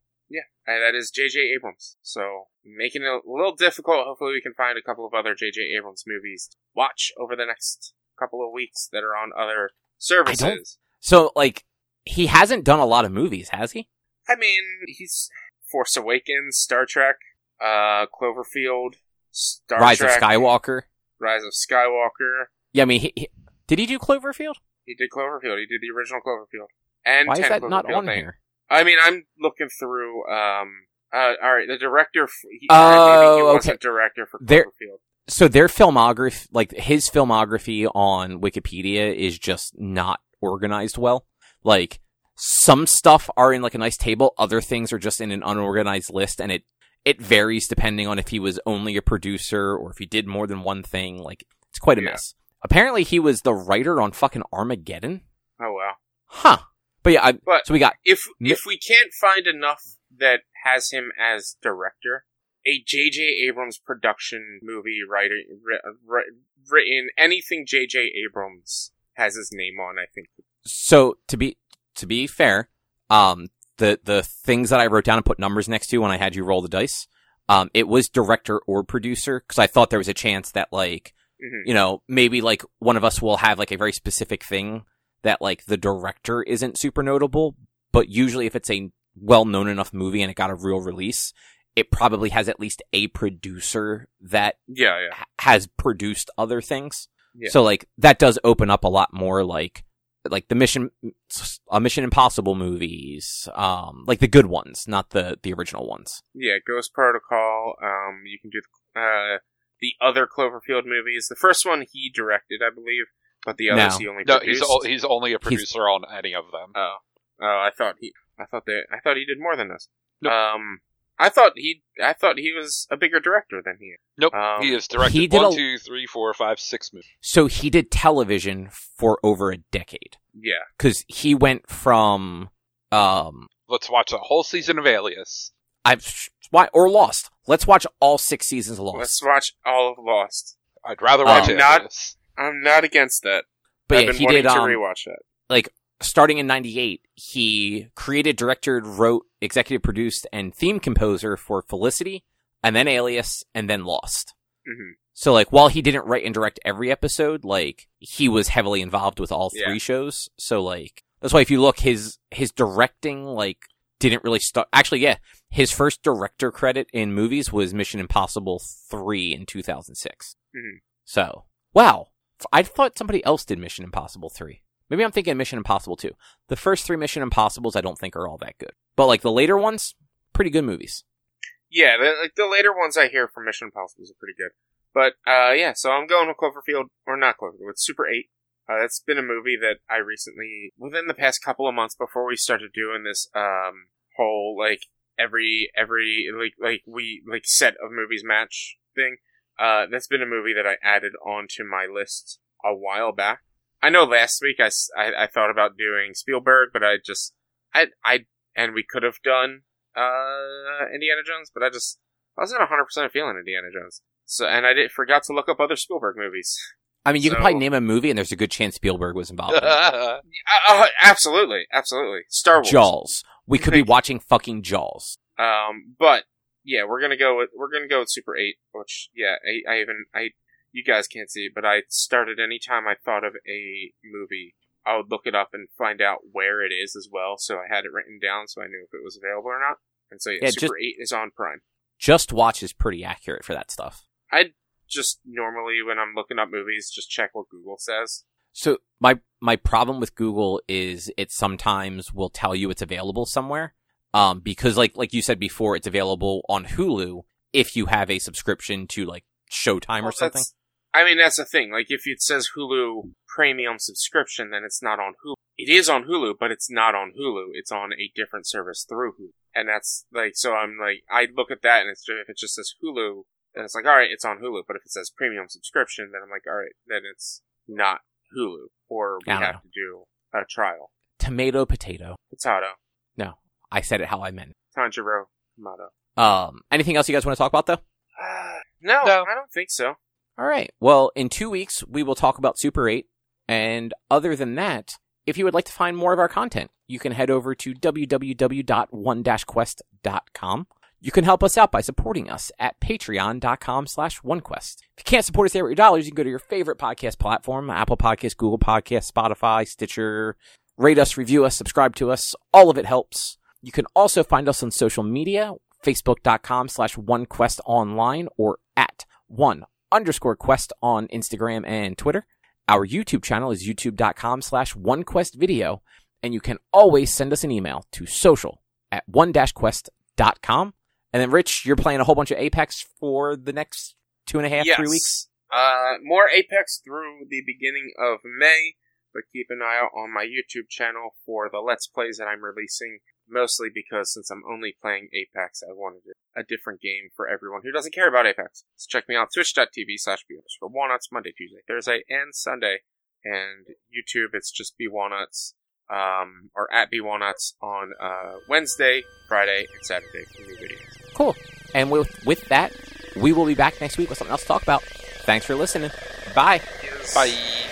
And that is J.J. Abrams. So making it a little difficult. Hopefully, we can find a couple of other J.J. Abrams movies to watch over the next couple of weeks that are on other services. So like he hasn't done a lot of movies, has he? I, mean, he's Force Awakens, Star Trek, uh, Cloverfield, Star Rise Trek, of Skywalker. Rise of Skywalker. Yeah, I mean, he, he- did he do Cloverfield? He did Cloverfield. He did the original Cloverfield. And Why is that not on here? I mean, I'm looking through. Um, uh, all right, the director. He, Oh, he okay. director for There- Cloverfield. So their filmography, like his filmography on Wikipedia, is just not organized well. Like some stuff are in like a nice table, other things are just in an unorganized list, and it it varies depending on if he was only a producer or if he did more than one thing. Like it's quite a Yeah. mess. Apparently, he was the writer on fucking Armageddon. Oh wow. Huh. But yeah, I, But so we got if if we can't find enough that has him as director, a J.J. Abrams production movie ri- written anything J.J. Abrams has his name on, I think. so to be to be fair, um, the the things that I wrote down and put numbers next to when I had you roll the dice, um, it was director or producer because I thought there was a chance that like Mhm. you know maybe like one of us will have like a very specific thing that like the director isn't super notable, but usually if it's a well known enough movie and it got a real release, it probably has at least a producer that Yeah, yeah, ha- has produced other things. Yeah. So like that does open up a lot more like like the mission uh, Mission Impossible movies, um like the good ones, not the the original ones. yeah. Ghost Protocol. Um, you can do the, uh the other Cloverfield movies. The first one he directed, I believe, but the others No. he only No, produced. he's o- he's only a producer on any of them. Oh, oh, I thought he, I thought they, I thought he did more than this. Nope. Um, I thought he, I thought he was a bigger director than he is. Nope, Um, he has directed he did one, a- two, three, four, five, six movies. So he did television for over a decade Yeah, cuz he went from um Let's watch a whole season of Alias. I why or Lost. Let's watch all 6 seasons of Lost. let's watch all of Lost. I'd rather Um, watch I'm not- Alias. I'm not against that. but I've yeah, been he wanting did to um, rewatch that. like starting in 98 he created directed wrote executive produced and theme composer for felicity and then alias and then lost hmm so like while he didn't write and direct every episode like he was heavily involved with all three Yeah. shows so like that's why if you look his his directing like didn't really start actually yeah his first director credit in movies was mission impossible 3 in 2006 Mhm. so wow i thought somebody else did mission impossible 3 Maybe I'm thinking Mission Impossible 2. The first three Mission Impossibles I don't think are all that good. But like the later ones, pretty good movies. Yeah, the, like the later ones I hear from Mission Impossible are pretty good. But uh, yeah, so I'm going with Cloverfield or not Cloverfield. It's Super Eight. Uh, that's been a movie that I recently, within the past couple of months, before we started doing this um whole like every every like like we like set of movies match thing. Uh, that's been a movie that I added onto my list a while back. I know last week I I thought about doing Spielberg, but I just I I and we could have done uh Indiana Jones, but I just I wasn't hundred percent feeling Indiana Jones. So and I did forgot to look up other Spielberg movies. I mean, you So- can probably name a movie and there's a good chance Spielberg was involved. in. Uh, <laughs> uh, absolutely, absolutely. Star Wars. Jaws. We could be watching fucking Jaws. Um, but yeah, we're gonna go with we're gonna go with Super Eight, which yeah, I, I even I you guys can't see it, but I started anytime I thought of a movie, I would look it up and find out where it is as well. So I had it written down so I knew if it was available or not. And so yeah, Yeah, Super Eight is on Prime. Just Watch is pretty accurate for that stuff. I just normally when I'm looking up movies, just check what Google says. So my my problem with Google is it sometimes will tell you it's available somewhere. Um, because like like you said before, it's available on Hulu if you have a subscription to like Showtime Well, or something. I mean, that's the thing. Like, if it says Hulu premium subscription, then it's not on Hulu. It is on Hulu, but it's not on Hulu. It's on a different service through Hulu. And that's like, so I'm like, I look at that and it's if it just says Hulu, then it's like, all right, it's on Hulu. But if it says premium subscription, then I'm like, all right, then it's not Hulu, or we have know. to do a trial. Tomato potato. Potato, No, I said it how I meant. Tanjiro, tomato. Um, anything else you guys want to talk about though? <sighs> no, No. I don't think so. All right. Well, in two weeks, we will talk about Super 8. And other than that, if you would like to find more of our content, you can head over to www.one-quest.com. You can help us out by supporting us at patreon.com slash onequest. If you can't support us there with your dollars, you can go to your favorite podcast platform, Apple Podcasts, Google Podcasts, Spotify, Stitcher. Rate us, review us, subscribe to us. All of it helps. You can also find us on social media, facebook.com slash onequestonline or at one underscore quest on Instagram and Twitter. Our YouTube channel is youtube.com slash onequestvideo, and you can always send us an email to social at one-quest.com. And then, Rich, you're playing a whole bunch of Apex for the next two and a half, three weeks. Uh, more Apex through the beginning of May, but keep an eye out on my YouTube channel for the Let's Plays that I'm releasing. Mostly because since I'm only playing Apex, I wanted a different game for everyone who doesn't care about Apex. So check me out, twitch.tv slash for walnuts, Monday, Tuesday, Thursday, and Sunday. And YouTube, it's just B Walnuts, um, or at B Walnuts on, uh, Wednesday, Friday, and Saturday for new videos. Cool. And with, with that, we will be back next week with something else to talk about. Thanks for listening. Bye. Bye.